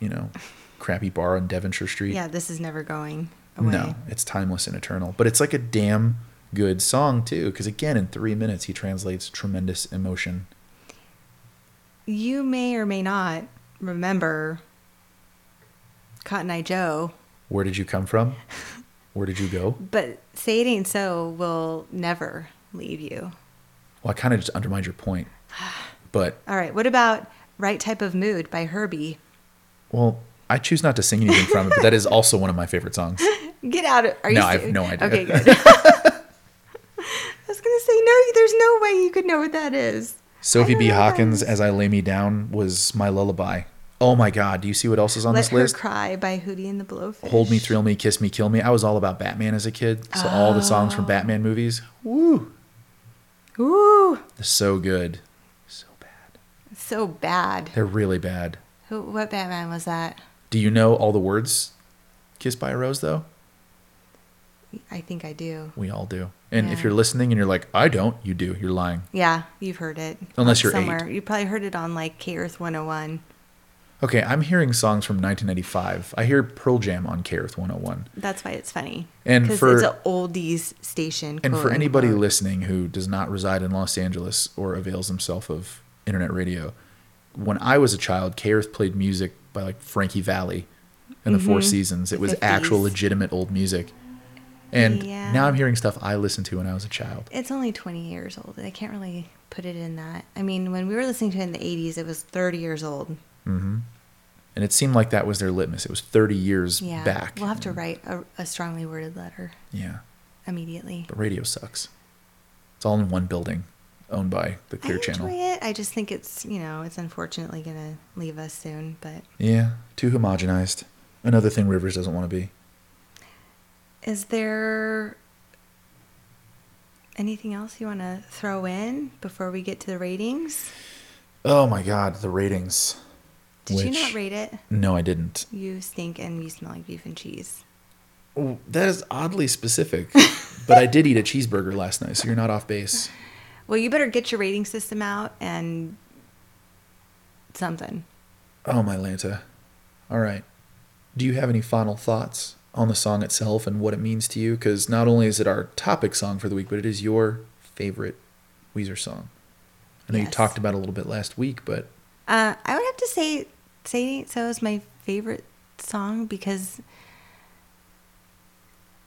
you know, crappy bar on Devonshire Street.
Yeah, this is never going away.
No, it's timeless and eternal. But it's like a damn good song too, because again, in three minutes, he translates tremendous emotion.
You may or may not remember Cotton Eye Joe,
Where did you come from? Where did you go?
but Say It Ain't So will never leave you.
Well, I kind of just undermined your point. But
All right, what about Right Type of Mood by Herbie?
well, I choose not to sing anything from it, but that is also one of my favorite songs.
Get out of. Are you?
No, I have no idea.
Okay, good. I was gonna say no. There's no way you could know what that is.
Sophie B.
don't know what that
Hawkins. As I Lay Me Down, was my lullaby. Oh my God. Do you see what else is on
Let
this
Her
list?
Cry by Hootie and the Blowfish.
Hold Me, Thrill Me, Kiss Me, Kill Me. I was all about Batman as a kid. So all the songs
Oh.
from Batman oh. movies, woo,
Ooh,
they're so good. So bad.
so bad.
They're really bad.
Who? What Batman was that?
Do you know all the words? Kissed by a Rose, though?
I think I do.
We all do. And if you're listening and you're like, I don't, you do. You're lying.
Yeah, you've heard it.
Unless you're eight.
somewhere. You probably heard it on like K Earth 101.
Okay, I'm hearing songs from 1995. I hear Pearl Jam on K Earth 101.
That's why it's funny.
And for-
it's an oldies station.
And for anybody
unquote.
listening who does not reside in Los Angeles or avails himself of internet radio, when I was a child, K Earth played music by like Frankie Valli and the Four
Mhm.
Seasons. It was actual legitimate old music. And
Yeah.
now I'm hearing stuff I listened to when I was a child.
It's only 20 years old. I can't really put it in that. I mean, when we were listening to it in the 80s, it was 30 years old.
Mm-hmm. And it seemed like that was their litmus. It was 30 years
Yeah.
back.
We'll have to write a, a strongly worded letter
Yeah.
immediately.
But radio sucks. It's all in one building owned by the Clear
I
Channel.
enjoy it. I just think it's, you know, it's unfortunately going to leave us soon. But
Yeah, too homogenized. Another thing Rivers doesn't want to be.
is there anything else you want to throw in before we get to the ratings?
Oh my god, the ratings.
Did you not rate it?
No, I didn't.
You stink and you smell like beef and cheese.
Oh, that is oddly specific. but I did eat a cheeseburger last night, so you're not off base.
Well, you better get your rating system out and something.
Oh my Lanta. All right. Do you have any final thoughts on the song itself and what it means to you? Because not only is it our topic song for the week, but it is your favorite Weezer song. I know you talked about it a little bit last week, but
Uh, I would have to say "Say It Ain't So" is my favorite song because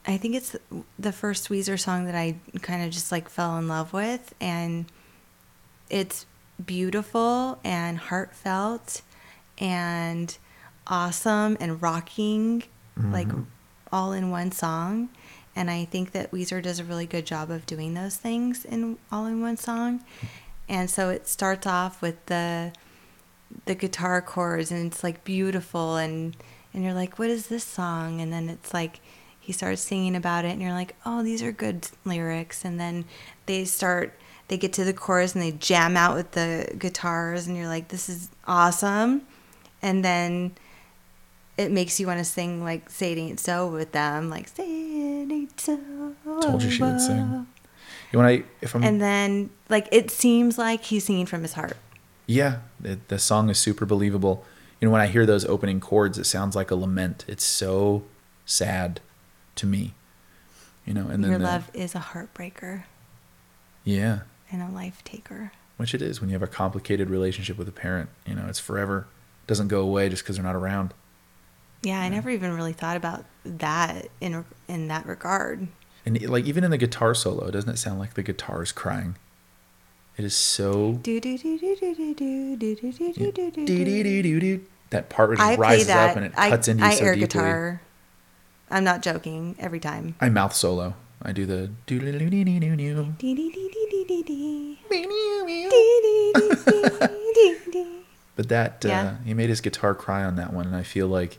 I think it's the first Weezer song that I kind of just like fell in love with, and it's beautiful and heartfelt and awesome and rocking, mm-hmm. like all in one song. And I think that Weezer does a really good job of doing those things in all in one song. And so it starts off with the the guitar chords and it's like beautiful and and you're like what is this song and then it's like he starts singing about it and you're like oh these are good lyrics and then they start they get to the chorus and they jam out with the guitars and you're like this is awesome and then it makes you want to sing like say it ain't so with them like say it ain't so
Told you she would sing. you want to if I'm
and then like it seems like he's singing from his heart
Yeah, it, the song is super believable. You know, when I hear those opening chords, it sounds like a lament. It's so sad to me. You know, and then
your
the-
love is a heartbreaker
yeah,
and a life taker.
which it is when you have a complicated relationship with a parent. You know, it's forever. Doesn't go away just because they're not around.
Yeah, I never even really thought about that in in that regard.
And like even in the guitar solo, doesn't it sound like the guitar is crying? It is so.
Do do do do do do do do do do do do do.
Dee-dee-dee-doo-doo. That part just
I
rises
that.
up and it
I,
cuts into you
I
so
air
deeply.
guitar. I'm not joking. Every time.
I mouth solo. I do the
dee dee dee dee dee.
But that uh, he made his guitar cry on that one, and I feel like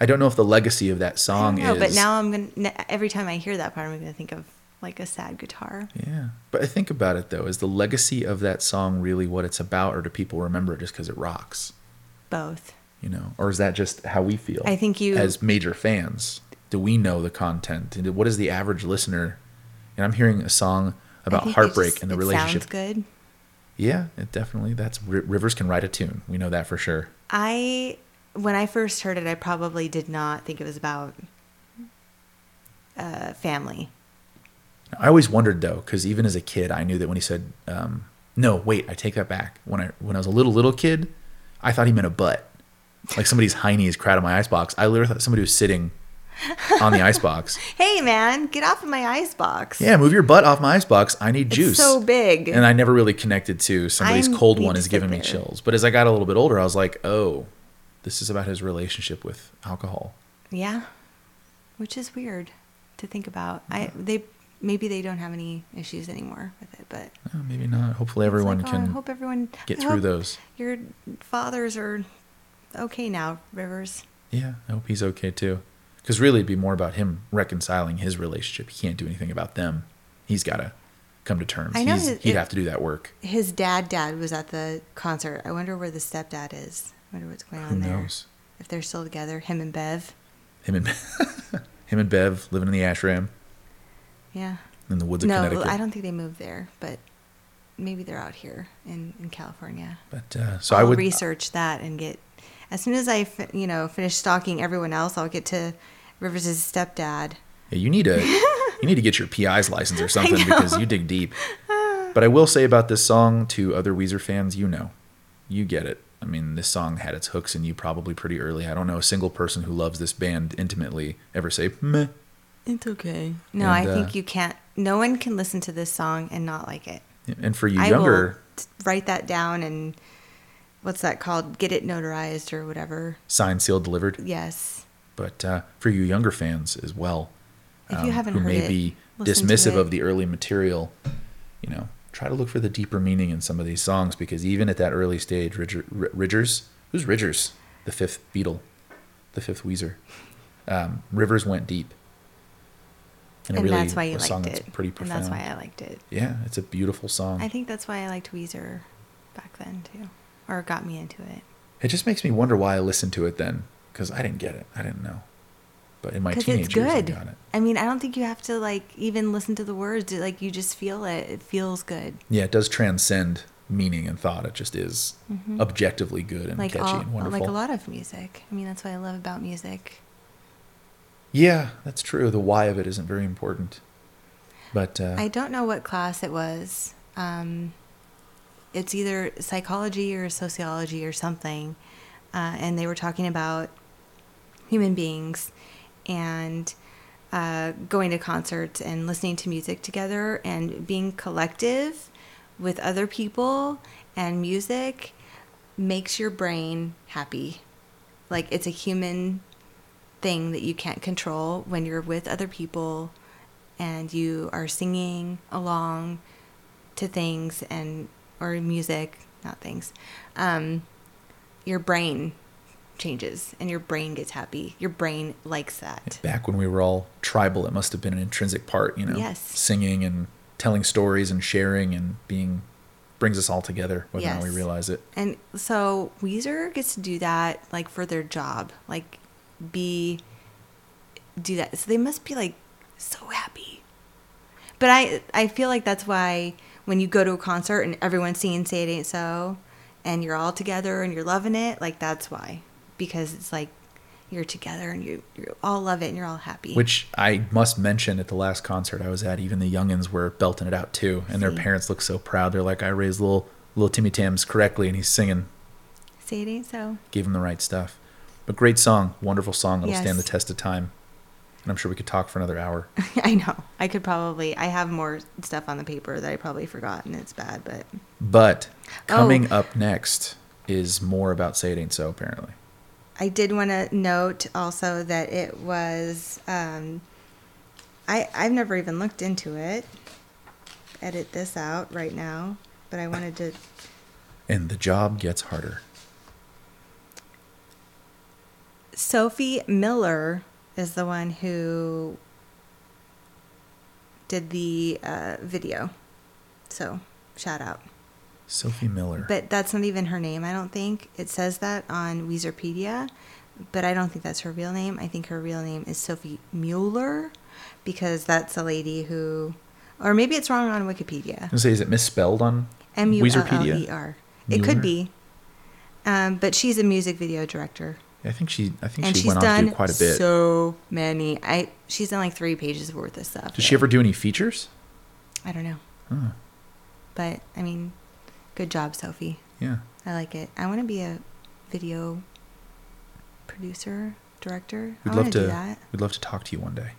I don't know if the legacy of that
I
song
don't know,
is.
but now I'm gonna. Every time I hear that part, I'm gonna think of like a sad guitar.
yeah. But I think about it though: is the legacy of that song really what it's about, or do people remember it just because it rocks?
Both.
You know, or is that just how we feel?
I think you-
as major fans, do we know the content? What is the average listener? And I'm hearing a song about heartbreak
just-
and the relationship.
Sounds good.
Yeah, it definitely. That's R- Rivers can write a tune. We know that for sure.
I when I first heard it, I probably did not think it was about uh, family.
I always wondered though, because even as a kid, I knew that when he said, um, "No, wait, I take that back." When I when I was a little little kid, I thought he meant a butt, like somebody's hiney is crowded my icebox. I literally thought somebody was sitting on the icebox.
Hey man, get off of my ice box.
Yeah, move your butt off my icebox. I need
it's
juice.
so big.
And I never really connected to somebody's
I
cold one is giving me chills. But as I got a little bit older, I was like, oh, this is about his relationship with alcohol.
yeah, which is weird to think about. I they maybe they don't have any issues anymore with it, but
Oh, maybe not. Hopefully, everyone
like, oh, I
can
hope everyone
get
I
through those.
Your fathers are okay now, Rivers.
Yeah, I hope he's okay too. Because really, it'd be more about him reconciling his relationship. He can't do anything about them. He's got to come to terms.
I know
He's,
his-
he'd
it-
have to do that work.
His dad, dad was at the concert. I wonder where the stepdad is. I wonder what's going on
Who
there.
knows?
If they're still together, him and Bev.
Him and him and Bev living in the ashram
Yeah.
in the woods of
no,
Connecticut.
I don't think they moved there, but maybe they're out here in, in California.
But uh, so
I'll
I would
research that and get as soon as I you know finish stalking everyone else, I'll get to Rivers' stepdad.
Yeah, you need to you need to get your PI's license or something because you dig deep. But I will say about this song to other Weezer fans, you know, you get it. I mean, this song had its hooks in you probably pretty early. I don't know a single person who loves this band intimately ever say meh.
It's okay. No,
And,
I
uh,
think you can't. No one can listen to this song and not like it.
And for you
I
younger,
will write that down and what's that called? Get it notarized or whatever.
signed, sealed, delivered.
Yes.
But uh, for you younger fans as well, um,
If you haven't
who
heard
may
it,
be dismissive of the early material, you know, try to look for the deeper meaning in some of these songs because even at that early stage, Ridger, R- Ridgers, who's Ridgers, the fifth Beatle, the fifth Weezer, um, Rivers went deep.
And,
it really
that's why you
was a song
liked
that's
it.
pretty
and that's why I liked it.
yeah, it's a beautiful song.
I think that's why I liked Weezer back then too, or got me into it.
It just makes me wonder why I listened to it then because I didn't get it. I didn't know. But in my teenage
it's
years, I got it.
I mean, I don't think you have to like even listen to the words. Like you just feel it. It feels good.
Yeah, it does transcend meaning and thought. It just is objectively good and
Mm-hmm. Like
catchy
all,
and wonderful.
like a lot of music. I mean, that's what I love about music.
Yeah, that's true. The why of it isn't very important. But uh,
I don't know what class it was. Um, it's either psychology or sociology or something. Uh, and they were talking about human beings and uh, going to concerts and listening to music together and being collective with other people and music makes your brain happy. Like it's a human thing that you can't control when you're with other people and you are singing along to things and or music, not things. Um, your brain changes and your brain gets happy. Your brain likes that.
back when we were all tribal, it must have been an intrinsic part, you know,
Yes.
singing and telling stories and sharing and being brings us all together, whether or not we realize it.
And so Weezer gets to do that like for their job, like be do that. So they must be like so happy. But I I feel like that's why when you go to a concert and everyone's singing "Say It Ain't So," and you're all together and you're loving it, like that's why because it's like you're together and you you all love it and you're all happy.
Which I must mention at the last concert I was at, even the youngins were belting it out too, and their parents look so proud. They're like, "I raised little little Timmy Tams correctly," and he's singing,
"Say It Ain't So."
gave him the right stuff. But great song, wonderful song. It'll stand the test of time, and I'm sure we could talk for another hour.
I know. I could probably. I have more stuff on the paper that I probably forgot, and it's bad. But
But
Oh.
coming up next is more about "Say It Ain't So." Apparently,
I did want to note also that it was. Um, I I've never even looked into it. Edit this out right now, but I wanted to.
and the job gets harder.
Sophie Miller is the one who did the uh, video, so shout out.
Sophie Miller.
But that's not even her name, I don't think. It says that on Weezerpedia, but I don't think that's her real name. I think her real name is Sophie Mueller because that's a lady who, or maybe it's wrong on Wikipedia.
I say, is it misspelled on
M U L L E? R. It could be. Um, but she's a music video director.
I think she. I think
And
she went on to do quite a bit.
so many. I she's done like three pages worth of stuff.
Did she ever do any features?
I don't know,
Huh.
but I mean, good job, Sophie.
Yeah.
I like it. I want to be a video producer, director.
We'd
I
love to.
do that.
We'd love to talk to you one day.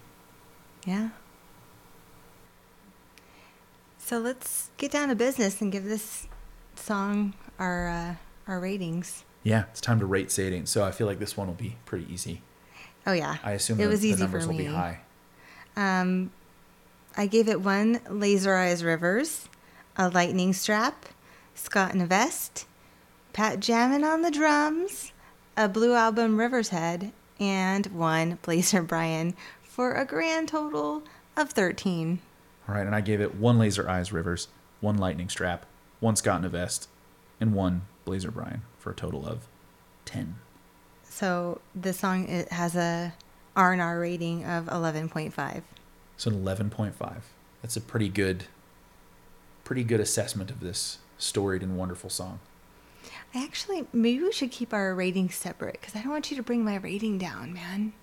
Yeah. So let's get down to business and give this song our uh, our ratings.
Yeah, it's time to rate Ain't. So I feel like this one will be pretty easy.
Oh yeah,
I assume
it
the,
was
the numbers
for
will be high.
Um, I gave it one Laser Eyes Rivers, a lightning strap, Scott in a vest, Pat jamming on the drums, a Blue Album Rivers Head, and one Blazer Brian for a grand total of 13.
All right, and I gave it one Laser Eyes Rivers, one Lightning Strap, one Scott in a Vest, and one Blazer Brian for a total of ten.
So the song it has a R&R rating of 11.5.
So an eleven point five. That's a pretty good, pretty good assessment of this storied and wonderful song.
I actually maybe we should keep our ratings separate because I don't want you to bring my rating down, man.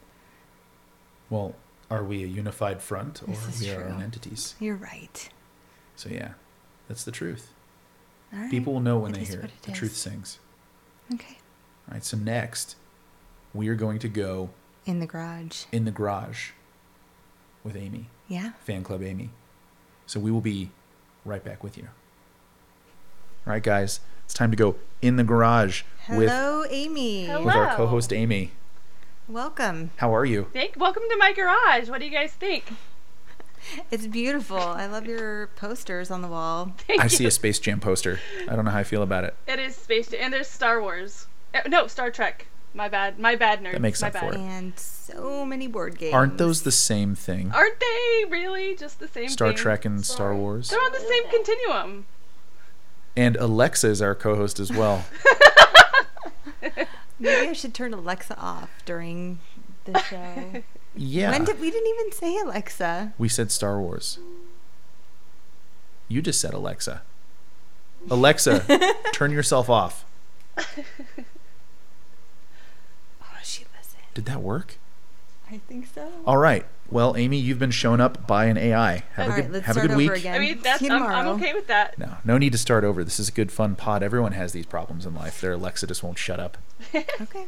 Well, are we a unified front or are we our own entities?
You're right.
So yeah, that's the truth.
All right.
People will know when
It
they hear it.
it
The
is.
truth sings.
Okay.
All right, so next, we are going to go
In the garage.
in the garage with Amy,
Yeah.
fan club Amy. So we will be right back with you. All right, guys, it's time to go in the garage with
Hello, Amy.
Hello.
with our co-host Amy.
Welcome.
How are you?
Thank, welcome to my garage. What do you guys think?
It's beautiful. I love your posters on the wall.
Thank
I
you.
see a Space Jam poster. I don't know how I feel about it.
It is Space Jam, and there's Star Wars. Uh, no, Star Trek. My bad. My bad, nerd.
That makes
My
up for
bad.
it.
And so many board games.
Aren't those the same thing?
Aren't they really just the same
Star
thing?
Trek and Star Wars.
They're on the same continuum.
And Alexa is our co-host as well.
Maybe I should turn Alexa off during the show.
Yeah.
When did we didn't even say Alexa?
we said Star Wars. You just said Alexa. Alexa, turn yourself off.
Oh, she listened.
Did that work?
I think so.
All right. Well, Amy, you've been shown up by an AI. Have
All
a
right,
good
let's
have a
start
good
over
week.
again.
I mean, that's I'm, I'm okay with that.
No, no need to start over. This is a good fun pod. Everyone has these problems in life. Their Alexa just won't shut up.
Okay.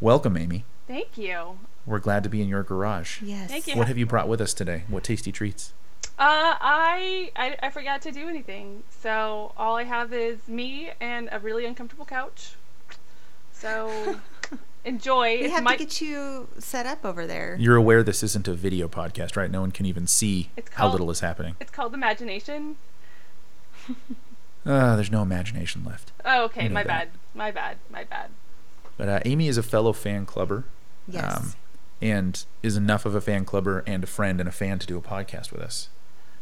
Welcome, Amy.
Thank you.
We're glad to be in your garage.
Yes.
Thank you.
What have you brought with us today? What tasty treats?
Uh, I, I I forgot to do anything, so all I have is me and a really uncomfortable couch. So enjoy.
We
It's
have
my-
to get you set up over there.
You're aware this isn't a video podcast, right? No one can even see
It's
how little is happening.
It's called imagination.
Uh, there's no imagination left.
Oh, okay.
You know
My
that.
bad. My bad. My bad.
But uh, Amy is a fellow fan clubber.
Yes.
um, and is enough of a fan clubber and a friend and a fan to do a podcast with us.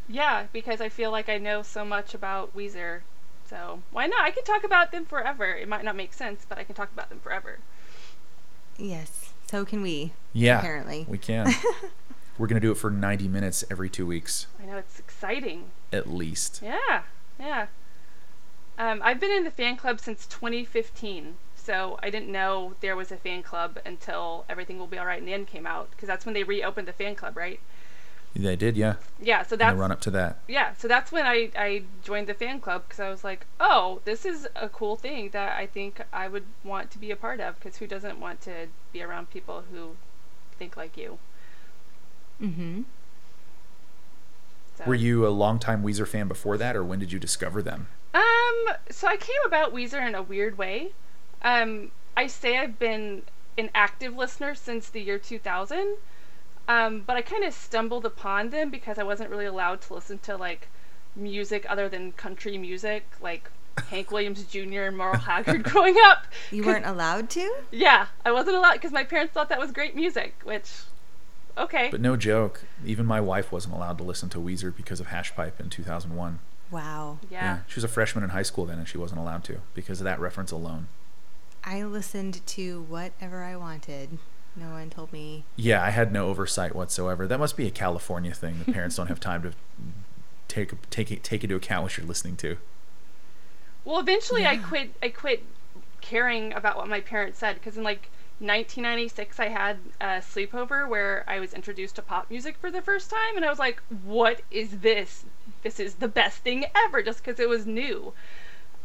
Yeah, because I feel like I know so much about Weezer. So why not? I can talk about them forever. It might not make sense, but I can talk about them forever.
yes. So can we.
Yeah,
Apparently.
we can. We're gonna do it for 90 minutes every two weeks,
I know it's exciting.
at least.
Yeah, yeah. Um, I've been in the fan club since 2015, so I didn't know there was a fan club until Everything Will Be Alright in the End came out, because that's when they reopened the fan club, right?
They did, yeah.
Yeah, so
In the
that's
run up to that.
yeah, so that's when I, I joined the fan club because I was like, oh, this is a cool thing that I think I would want to be a part of because who doesn't want to be around people who think like you?
Mm-hmm.
So.
Were you a longtime Weezer fan before that, or when did you discover them?
Um, so I came about Weezer in a weird way. Um, I say I've been an active listener since the year 2000, um, but I kind of stumbled upon them because I wasn't really allowed to listen to like music other than country music, like Hank Williams Jr. and Merle Haggard growing up.
You weren't allowed to?
Yeah, I wasn't allowed because my parents thought that was great music, which, okay.
But no joke, even my wife wasn't allowed to listen to Weezer because of Hash Pipe in 2001.
Wow.
yeah.
she was a freshman in high school then, and she wasn't allowed to because of that reference alone.
I listened to whatever I wanted. No one told me.
Yeah, I had no oversight whatsoever. That must be a California thing. The parents don't have time to take take it take into account what you're listening to.
Well, eventually I quit. I quit caring about what my parents said because in like 1996 I had a sleepover where I was introduced to pop music for the first time, and I was like, "What is this? This is the best thing ever!" Just because it was new.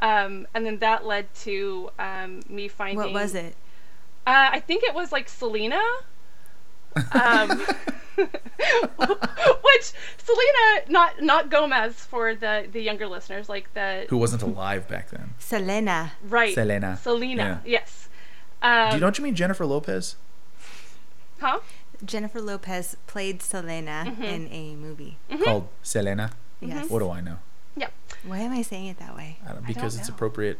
Um, and then that led to um, me finding.
What was it?
Uh, I think it was like Selena. Um, which Selena, not not Gomez for the the younger listeners, like the
Who wasn't alive back then?
Selena.
right
Selena.
Selena,
Yeah.
yes. Um,
Do you know what you mean, Jennifer Lopez?
Huh?
Jennifer Lopez played Selena
Mm-hmm.
in a movie.
Called Selena.
Yes.
What do I know?
Yeah.
Why am I saying it that way?
I don't,
I
because
don't
it's
know.
appropriate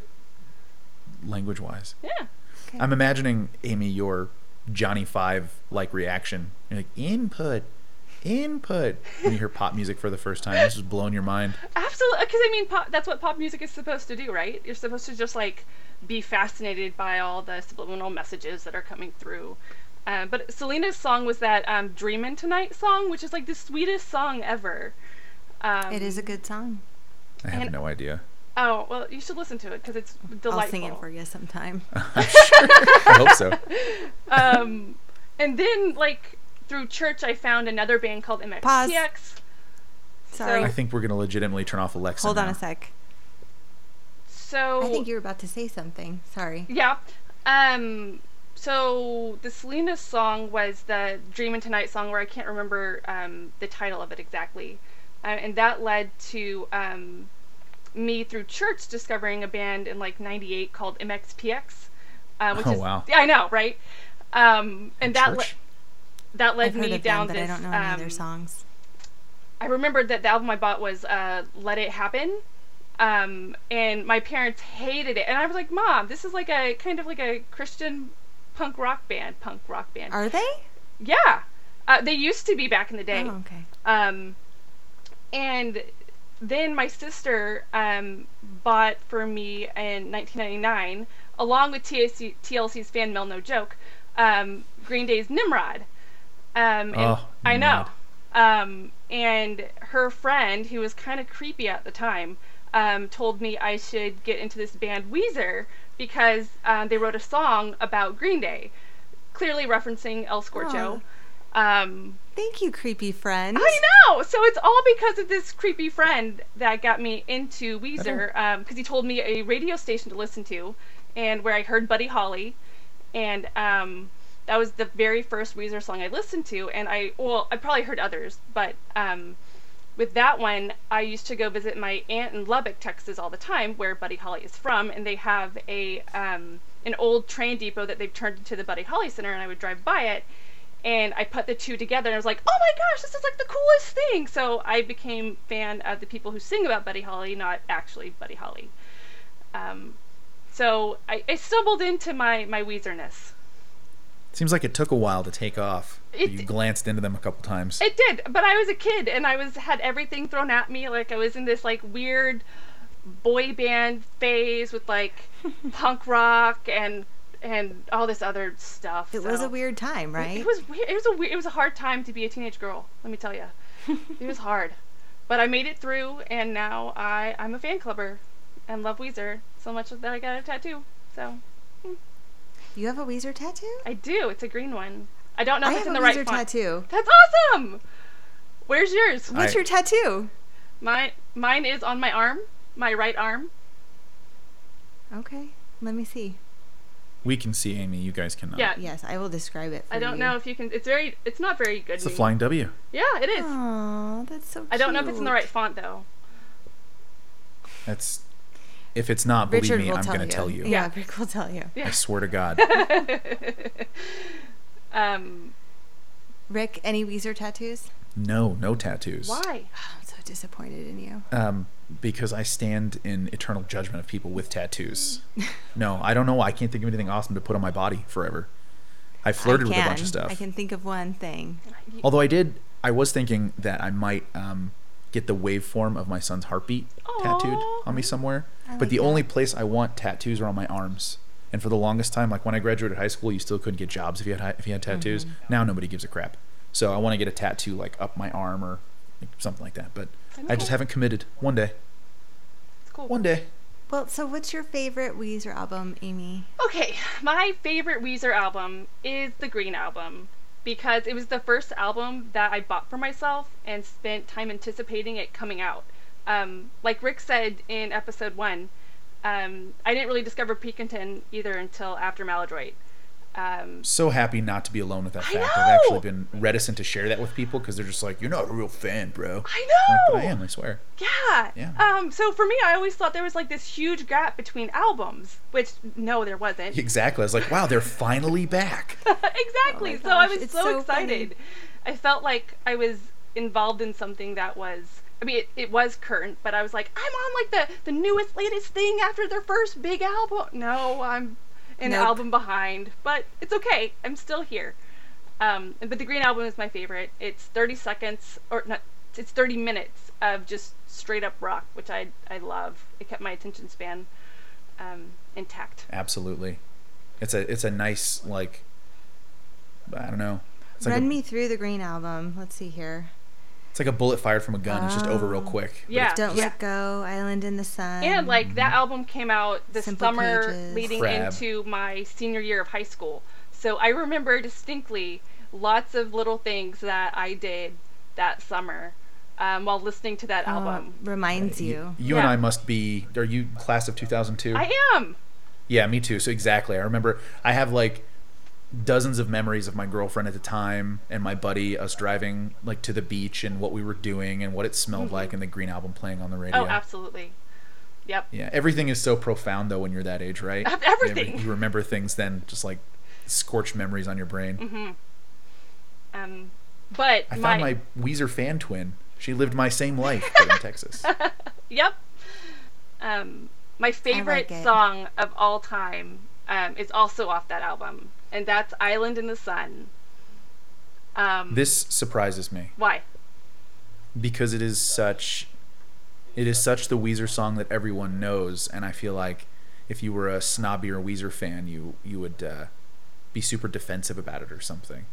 language wise.
Yeah.
Okay.
I'm imagining Amy your Johnny Five like reaction. You're like input, input when you hear pop music for the first time. This is blowing your mind.
Absolutely, because I mean, pop, that's what pop music is supposed to do, right? You're supposed to just like be fascinated by all the subliminal messages that are coming through. Uh, but Selena's song was that um, "Dreamin' Tonight" song, which is like the sweetest song ever. Um,
it is a good song.
I have
And-
no idea.
Oh well, you should listen to it because it's delightful.
I'll sing it for you sometime.
I hope so.
um, and then like through church, I found another band called MXPX.
Pause. Sorry.
I think we're gonna legitimately turn off Alexa.
Hold on
now.
a sec.
So
I think you were about to say something. Sorry.
Yeah. Um. So the Selena song was the "Dreamin' Tonight" song, where I can't remember um, the title of it exactly, uh, and that led to um, me through church discovering a band in like '98 called MXPX. Uh, which
Oh,
is,
wow.
Yeah, I know, right? Um, and that le-
Church?
that led
I've heard
me
of
down
them, but
this.
I don't know any of their
um,
songs.
I remembered that the album I bought was uh, "Let It Happen," um, and my parents hated it, and I was like, "Mom, this is like a kind of like a Christian punk rock band, punk rock band."
Are they?
yeah, uh, they used to be back in the day.
Oh, okay.
Um, and then my sister um, bought for me in 1999, along with TLC, TLC's fan mail, no joke, um, Green Day's Nimrod. Um, and
Oh,
I know. Um, and her friend, who was kind of creepy at the time, um, told me I should get into this band Weezer because um, they wrote a song about Green Day, clearly referencing El Scorcho. Um,
Thank you, creepy friend.
I know. So it's all because of this creepy friend that got me into Weezer. Because he told me a radio station to listen to, and where I heard Buddy Holly, and um, that was the very first Weezer song I listened to. And I well, I probably heard others, but um, with that one, I used to go visit my aunt in Lubbock, Texas, all the time, where Buddy Holly is from, and they have a um, an old train depot that they've turned into the Buddy Holly Center, and I would drive by it and I put the two together and I was like, oh my gosh, this is like the coolest thing. So I became fan of the people who sing about Buddy Holly, not actually Buddy Holly. Um, so I, I stumbled into my my Weezerness.
Seems like it took a while to take off.
It-
you glanced into them a couple times.
It did, but I was a kid and I was had everything thrown at me. Like I was in this like weird boy band phase with like punk rock and and all this other stuff.
It was a weird time, right?
It was weird. It was a weird, it was a hard time to be a teenage girl. Let me tell you, it was hard, but I made it through, and now I I'm a fan clubber, and love Weezer so much that I got a tattoo. So hmm.
You have a Weezer tattoo?
I do. It's a green one. I don't know if
have
it's
a
in the
Weezer
right font.
tattoo.
That's awesome. Where's yours?
What's
I-
your tattoo?
Mine mine is on my arm, my right arm.
Okay, let me see.
We can see Amy. You guys cannot.
Yeah.
Yes, I will describe it. For
I don't
you.
know if you can. It's very. It's not very good.
It's
a
flying W.
Yeah, it is.
Oh, that's so.
I don't know if it's in the right font though.
That's. If it's not, believe
Richard
me, I'm gonna tell you.
Yeah, Rick will tell you. Yeah.
I swear to God.
Um,
Rick, any Weezer tattoos?
No, no tattoos.
why?
I'm so disappointed in you.
Um, because I stand in eternal judgment of people with tattoos. no, I don't know. I can't think of anything awesome to put on my body forever. I flirted
I
with a bunch of stuff.
I can think of one thing.
Although I did, I was thinking that I might um, get the waveform of my son's heartbeat tattooed on me somewhere.
I
but the
that.
only place I want tattoos are on my arms. And for the longest time, like when I graduated high school, you still couldn't get jobs if you had if you had tattoos.
Mm-hmm.
Now nobody gives a crap. So I want to get a tattoo like up my arm or something like that. But I just
cool.
haven't committed. One day.
It's cool.
One day.
Well, so what's your favorite Weezer album, Amy?
Okay, my favorite Weezer album is the Green Album because it was the first album that I bought for myself and spent time anticipating it coming out. Um, like Rick said in episode one, um, I didn't really discover Pinkerton either until after Maladroit. Um,
so happy not to be alone with that
I
fact. I've actually been reticent to share that with people because they're just like, "You're not a real fan, bro."
I
I'm
know.
like, but I am. I swear.
Yeah.
Yeah.
Um, so for me, I always thought there was like this huge gap between albums, which no, there wasn't.
Exactly. I was like, "Wow, they're finally back."
exactly.
Oh
so I was
it's
so,
so
excited. I felt like I was involved in something that was. I mean, it, it was current, but I was like, I'm on like the the newest, latest thing after their first big album. No, I'm an
Nope.
album behind, but it's okay. I'm still here. Um, but the Green Album is my favorite. It's 30 seconds, or not. It's 30 minutes of just straight up rock, which I I love. It kept my attention span um, intact.
Absolutely. It's a it's a nice like I don't know. It's like
Run
a,
me through the Green album. Let's see here.
It's like a bullet fired from a gun. It's just over real
Oh.
quick.
Yeah.
Don't
yeah.
Let Go, Island in the Sun.
And like that album came out the
Simple
summer
Pages.
leading
Crab.
into my senior year of high school. So I remember distinctly lots of little things that I did that summer um, while listening to that
uh,
album.
reminds
you,
you.
you and I must be. Are you class of 2002?
I am.
Yeah, me too. So exactly. I remember I have like dozens of memories of my girlfriend at the time and my buddy us driving like to the beach and what we were doing and what it smelled like and the Green Album playing on the radio.
Oh, absolutely. Yep.
Yeah, everything is so profound though when you're that age, right? You
everything.
You remember things then just like scorched memories on your brain.
Mm-hmm. Um, but
I
my,
found my Weezer fan twin. She lived my same life but in Texas.
Yep. Um, my favorite
it.
song of all time um, is also off that album, and that's "Island in the Sun." Um,
This surprises me
why?
because it is such it is such the Weezer song that everyone knows and I feel like if you were a snobby or Weezer fan you you would uh, be super defensive about it or something.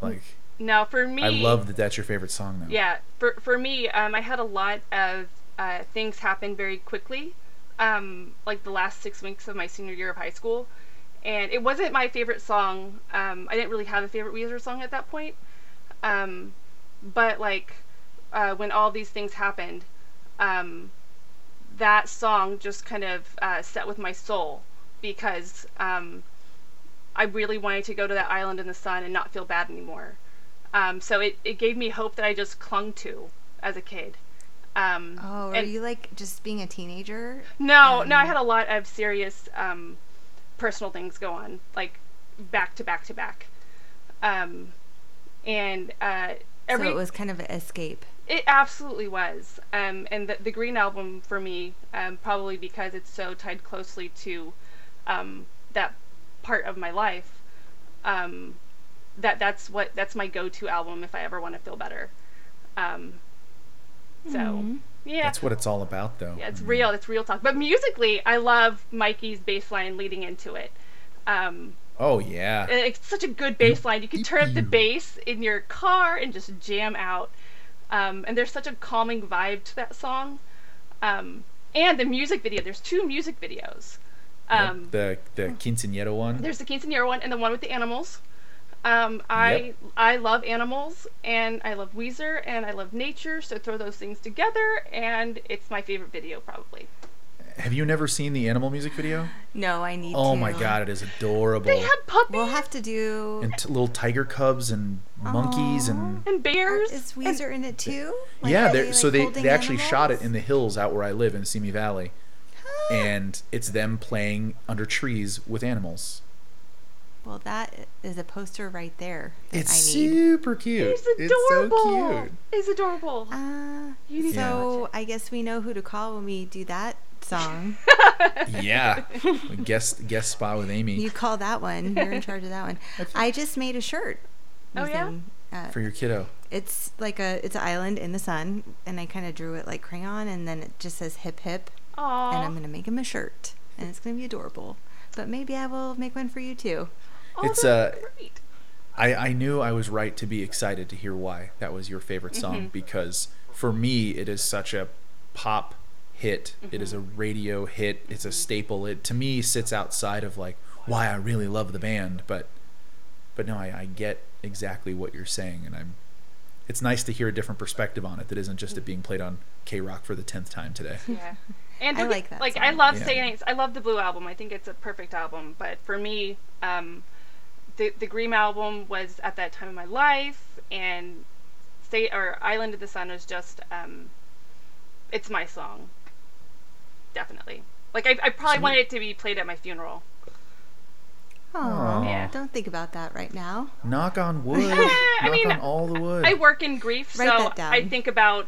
Like
No, for me,
I love that that's your favorite song though.
Yeah, for for me, um, I had a lot of uh, things happen very quickly, um, like the last six weeks of my senior year of high school, and it wasn't my favorite song. Um, I didn't really have a favorite Weezer song at that point, um, but like uh, when all these things happened, um, that song just kind of uh, set with my soul because um, I really wanted to go to that island in the sun and not feel bad anymore. Um, so it, it gave me hope that I just clung to as a kid. Um,
Oh, are
and-
you like just being a teenager?
No, no, I had a lot of serious um, personal things go on, like back to back to back. Um, and uh, every
so it was kind of an escape.
it absolutely was. Um, and the, the Green Album for me, um, probably because it's so tied closely to um, that part of my life, um, that that's what that's my go-to album if I ever want to feel better. Um, so
Mhm.
Yeah,
That's what it's all about though.
yeah, it's
I mean,
real. It's real talk. But musically, I love Mikey's bass line leading into it. Um,
Oh yeah.
it's such a good bass line. You can turn up the bass in your car and just jam out. Um, and there's such a calming vibe to that song. Um, and the music video. There's two music videos.
Yep,
Um,
the the quinceanera one.
there's the quinceanera one and the one with the animals. Um, I
Yep.
I love animals and I love Weezer and I love nature. So throw those things together and it's my favorite video probably.
Have you never seen the animal music video?
No, I need to.
Oh my god, it is adorable.
They had puppies
We'll have to do.
and t- little tiger cubs and monkeys and
and bears.
Is
and-
Weezer in it too? Like,
yeah,
are
they're, so they they actually shot it in the hills out where I live in Simi Valley, and it's them playing under trees with animals.
Well, that is a poster right there that
It's
I need.
super cute.
He's
It's
adorable.
so cute.
He's adorable.
Uh,
You need
so
watch
I guess we know who to call when we do that song.
Yeah, guest guest spot with Amy
you call that one. You're in charge of that one. I just made a shirt.
Oh, yeah?
Uh,
for your kiddo.
it's like a it's an island in the sun, and I kind of drew it like crayon, and then it just says hip hip,
Aww.
and I'm gonna make him a shirt, and it's gonna be adorable. But maybe I will make one for you too.
Oh,
It's,
that's
uh,
great.
I, I knew I was right to be excited to hear why that was your favorite song because for me it is such a pop hit. It is a radio hit. It's a staple. It to me sits outside of like why I really love the band, but but no, I, I get exactly what you're saying, and I'm. It's nice to hear a different perspective on it that isn't just it being played on K Rock for the tenth time today.
Yeah. And
I like that
Like I love
Yeah.
Saints. I love the Blue album. I think it's a perfect album. But for me, um, the the Green album was at that time of my life, and State or Island of the Sun is just um, it's my song. Definitely. Like I, I probably
So-
wanted it to be played at my funeral.
Oh,
Yeah.
don't think about that right now.
Knock on wood.
I mean,
on all the wood.
I work in grief,
Write
so
that down.
I think about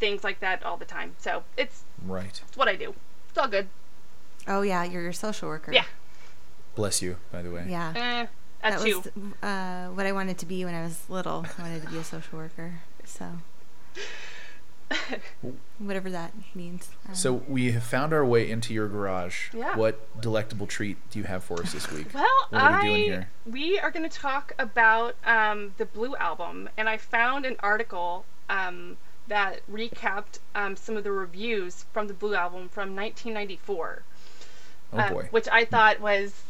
things like that all the time. So it's
right.
it's what I do. It's all good.
Oh yeah, you're your social worker.
Yeah.
Bless you, by the way.
Yeah.
Eh, that's
that
you.
was uh, what I wanted to be when I was little. I wanted to be a social worker. So whatever that means. Um,
So we have found our way into your garage.
Yeah.
What delectable treat do you have for us this week?
Well,
What are we
I
doing here?
we are going to talk about um, the Blue album, and I found an article um, that recapped um, some of the reviews from the Blue album from 1994,
Oh
uh,
boy.
which I thought was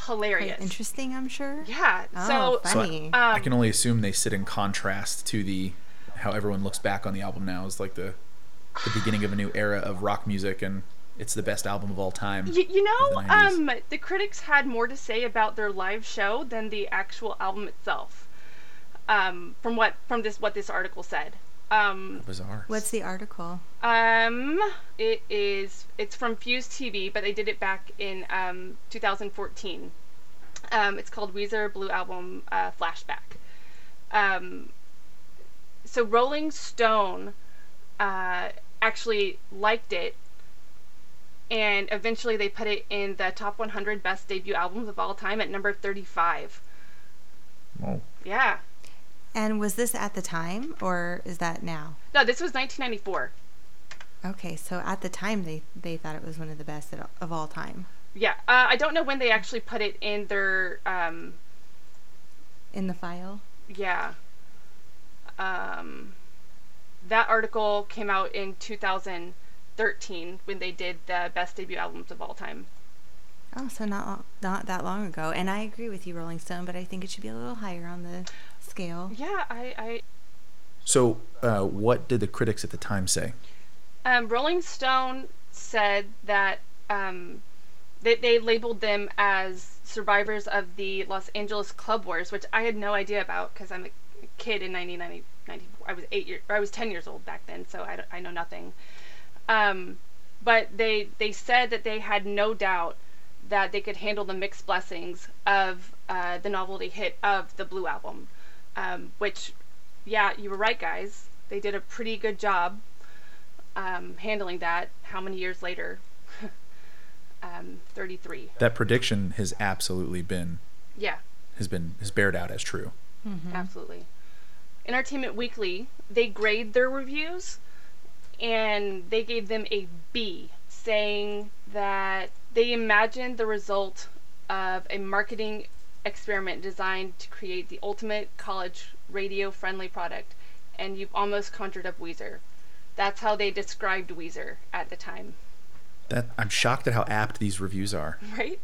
um,
quite
hilarious.
interesting, I'm sure.
Yeah.
Oh,
so
So I-
um,
I can only assume they sit in contrast to the how everyone looks back on the album now is like the the beginning of a new era of rock music and it's the best album of all time.
Y- you know,
the
um, the critics had more to say about their live show than the actual album itself. Um, from what from this what this article said. Um,
Bizarre.
What's the article?
um, it is it's from Fuse TV, but they did it back in um, 2014. Um, it's called Weezer Blue Album uh, Flashback. Um, so Rolling Stone uh, actually liked it, and eventually they put it in the top 100 best debut albums of all time at number 35.
Oh,
Yeah.
And was this at the time or is that now?
No, this was 1994.
Okay, so at the time they they thought it was one of the best at- of all time.
Yeah, uh, I don't know when they actually put it in their um,
in the file.
Yeah. Um, that article came out in 2013 when they did the best debut albums of all time.
Oh, so not not that long ago. And I agree with you, Rolling Stone, but I think it should be a little higher on the scale.
Yeah, I, I
So, uh, what did the critics at the time say?
Um, Rolling Stone said that um, they, they labeled them as survivors of the Los Angeles Club Wars, which I had no idea about because I'm a kid in 1990, 94. I was eight years, or I was 10 years old back then, so I, I know nothing. Um, but they they said that they had no doubt that they could handle the mixed blessings of uh, the novelty hit of the Blue album, um, which, yeah, you were right, guys. They did a pretty good job um, handling that. How many years later? um, 33.
That prediction has absolutely been
Yeah,
has been has bared out as true.
absolutely. Entertainment Weekly, they grade their reviews and they gave them a B, saying that they imagined the result of a marketing experiment designed to create the ultimate college radio friendly product. And you've almost conjured up Weezer. That's how they described Weezer at the time,
That I'm shocked at how apt these reviews are.
right?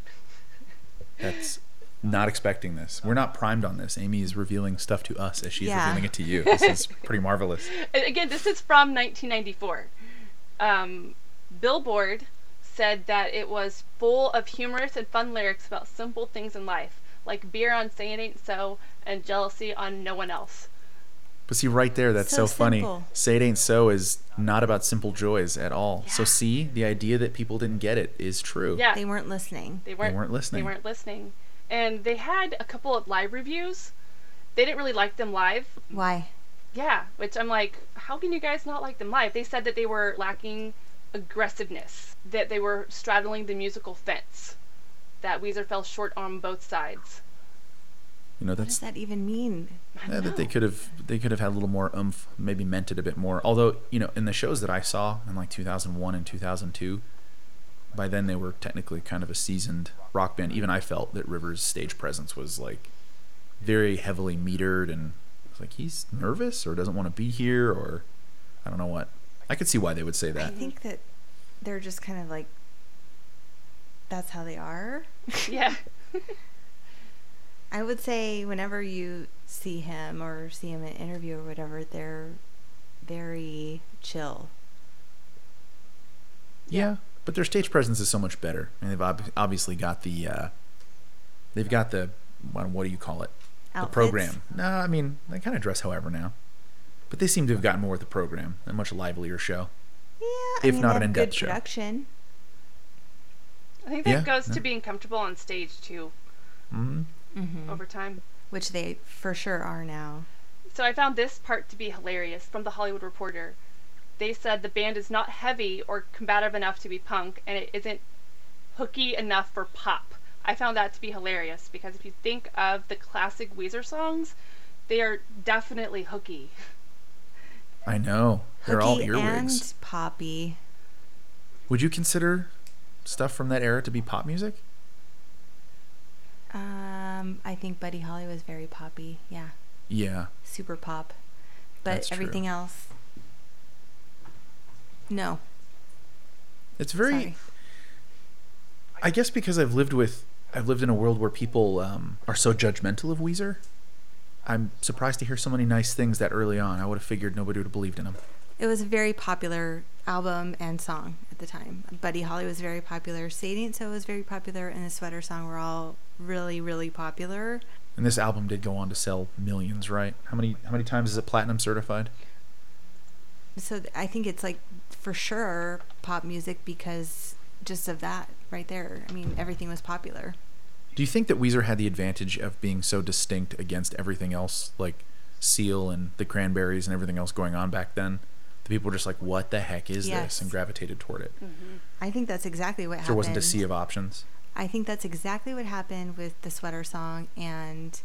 That's not expecting this. We're not primed on this. Amy is revealing stuff to us as she's
Yeah.
revealing it to you. This is pretty marvelous.
And again, this is from 1994. Um, Billboard said that it was full of humorous and fun lyrics about simple things in life, like beer on Say It Ain't So and jealousy on no one else.
But see, right there, that's so,
So
funny. Say it ain't so is not about simple joys at all. So see, the idea that people didn't get it is true.
Yeah,
They weren't listening.
they weren't, they
weren't listening.
They weren't listening. And they had a couple of live reviews. They didn't really like them live.
Why?
Yeah, which I'm like, how can you guys not like them live? They said that they were lacking aggressiveness, that they were straddling the musical fence, that Weezer fell short on both sides.
You know,
What does
that's
that even mean?
Yeah,
don't
that they could have they could have had a little more oomph, maybe meant it a bit more. Although, you know, in the shows that I saw in like 2001 and 2002, by then they were technically kind of a seasoned rock band. Even I felt that Rivers' stage presence was like very heavily metered and it's like he's nervous or doesn't want to be here or I don't know what. I could see why they would say that.
I think that they're just kind of like that's how they are.
Yeah.
I would say whenever you see him or see him in an interview or whatever, they're very chill.
Yeah, but their stage presence is so much better, I and they've ob- obviously got the uh, they've got the what, what do you call it? The program. No, I mean they kind of dress however now, but they seem to have gotten more with the program, a much livelier show.
Yeah, I
If
mean,
not an
have
in-depth
good
show.
production.
I think that
Yeah,
goes
yeah.
to being comfortable on stage too
hmm
Mm-hmm.
over time.
Which they for sure are now.
So I found this part to be hilarious from the Hollywood Reporter. They said the band is not heavy or combative enough to be punk, and it isn't hooky enough for pop. I found that to be hilarious because if you think of the classic Weezer songs, they are definitely hooky.
I know they're all
Hooky
earwigs.
and poppy.
Would you consider stuff from that era to be pop music?
Um, I think Buddy Holly was very poppy. Yeah,
Yeah,
super pop. But
That's true.
everything else, no.
it's very.
Sorry.
I guess because I've lived with, I've lived in a world where people um, are so judgmental of Weezer. I'm surprised to hear so many nice things that early on. I would have figured nobody would have believed in them.
It was a very popular album and song at the time. Buddy Holly was very popular. Say It So was very popular, and the Sweater Song were all really, really popular.
And this album did go on to sell millions, right? How many how many times is it platinum certified?
So th- I think it's like for sure pop music because just of that right there. I mean, everything was popular.
Do you think that Weezer had the advantage of being so distinct against everything else, like Seal and the Cranberries and everything else going on back then? The people were just like, "What the heck is
Yes.
this?" and gravitated toward it. Mm-hmm.
I think that's exactly what
There
happened.
wasn't a sea of options.
I think that's exactly what happened with the Sweater Song and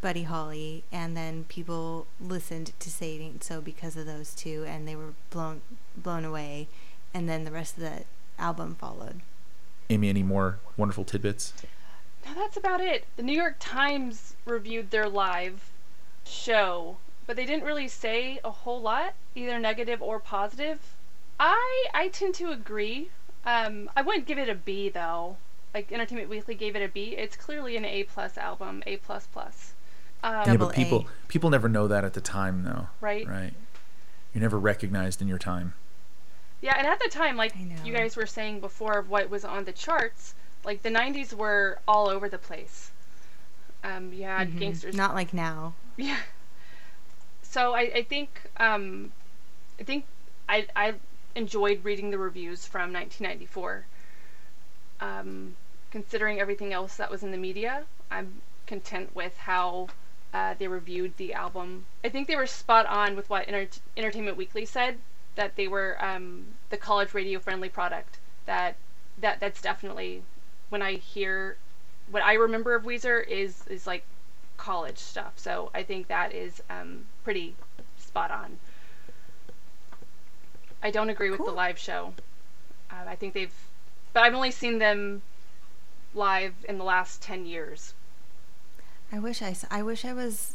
Buddy Holly, and then people listened to Say It Ain't So because of those two, and they were blown blown away, and then the rest of the album followed.
Amy, any more wonderful tidbits?
No, that's about it. The New York Times reviewed their live show, but they didn't really say a whole lot, either negative or positive. I I tend to agree. Um, I wouldn't give it a B though. Like Entertainment Weekly gave it a B. It's clearly an A plus album, A plus plus. Um,
yeah,
Double
but
A.
people people never know that at the time, though.
Right.
Right. You're never recognized in your time.
Yeah, and at the time, like you guys were saying before, of what was on the charts, like the '90s were all over the place. Um, you had gangsters.
Not like now.
Yeah. So I, I think um, I think I I enjoyed reading the reviews from 1994. Um, considering everything else that was in the media, I'm content with how uh, they reviewed the album. I think they were spot on with what Enter- Entertainment Weekly said that they were um, the college radio friendly product. That that that's definitely when I hear what I remember of Weezer is is like college stuff. So I think that is um, pretty spot on. I don't agree with the live show. Uh, I think they've, but I've only seen them live in the last ten years.
I wish I, I wish I was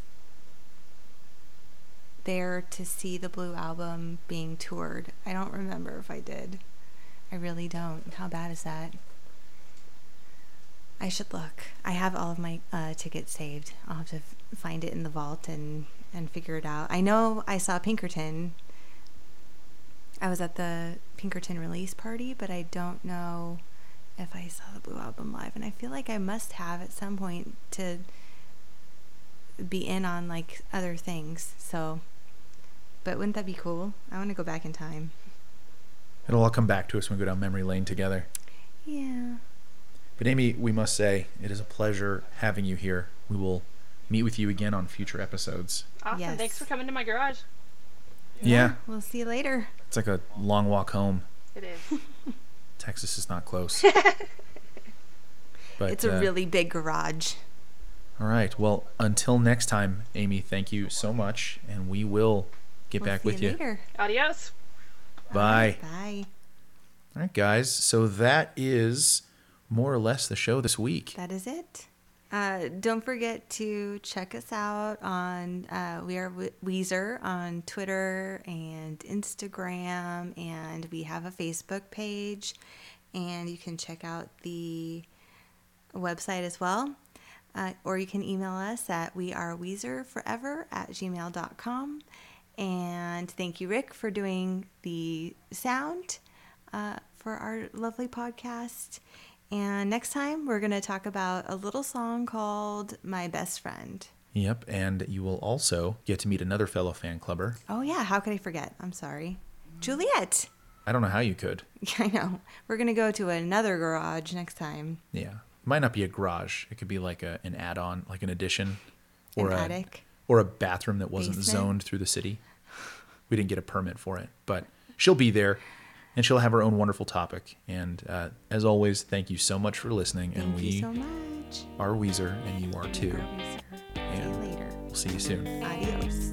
there to see the Blue album being toured. I don't remember if I did. I really don't. How bad is that? I should look. I have all of my uh, tickets saved. I'll have to f- find it in the vault and and figure it out. I know I saw Pinkerton. I was at the Pinkerton release party, but I don't know if I saw the Blue album live. And I feel like I must have at some point to be in on like other things. So, but wouldn't that be cool? I want to go back in time.
It'll all come back to us when we go down memory lane together.
Yeah.
But Amy, we must say it is a pleasure having you here. We will meet with you again on future episodes.
Awesome.
Yes.
Thanks for coming to my garage.
Yeah,
We'll see you later.
it's like a long walk home.
It is.
Texas is not close. but
it's a
uh,
really big garage.
all right. Well, until next time, Amy, thank you so much, and we will get
We'll
back
see
with you.
later.
Adios.
Bye.
Bye.
All right, guys. So that is more or less the show this week.
That is it. Uh, don't forget to check us out on uh, we are We- Weezer on Twitter and Instagram, and we have a Facebook page, and you can check out the website as well. Uh, or you can email us at we are Weezer forever at gmail.com. And thank you, Rick, for doing the sound uh, for our lovely podcast. And next time, we're going to talk about a little song called My Best Friend.
Yep, and you will also get to meet another fellow fan clubber.
Oh, yeah. How could I forget? I'm sorry. Juliet.
I don't know how you could.
I know. We're going to go to another garage next time.
Yeah, might not be a garage. It could be like a, an add-on, like an addition, or
An
a
attic.
or a bathroom that wasn't
Basement.
zoned through the city. We didn't get a permit for it, but she'll be there, and she'll have her own wonderful topic. And uh, as always, thank you so much for listening. and
Thank
we
you so much.
are Weezer, and you are too.
We're See you later.
We'll see you soon.
Adios.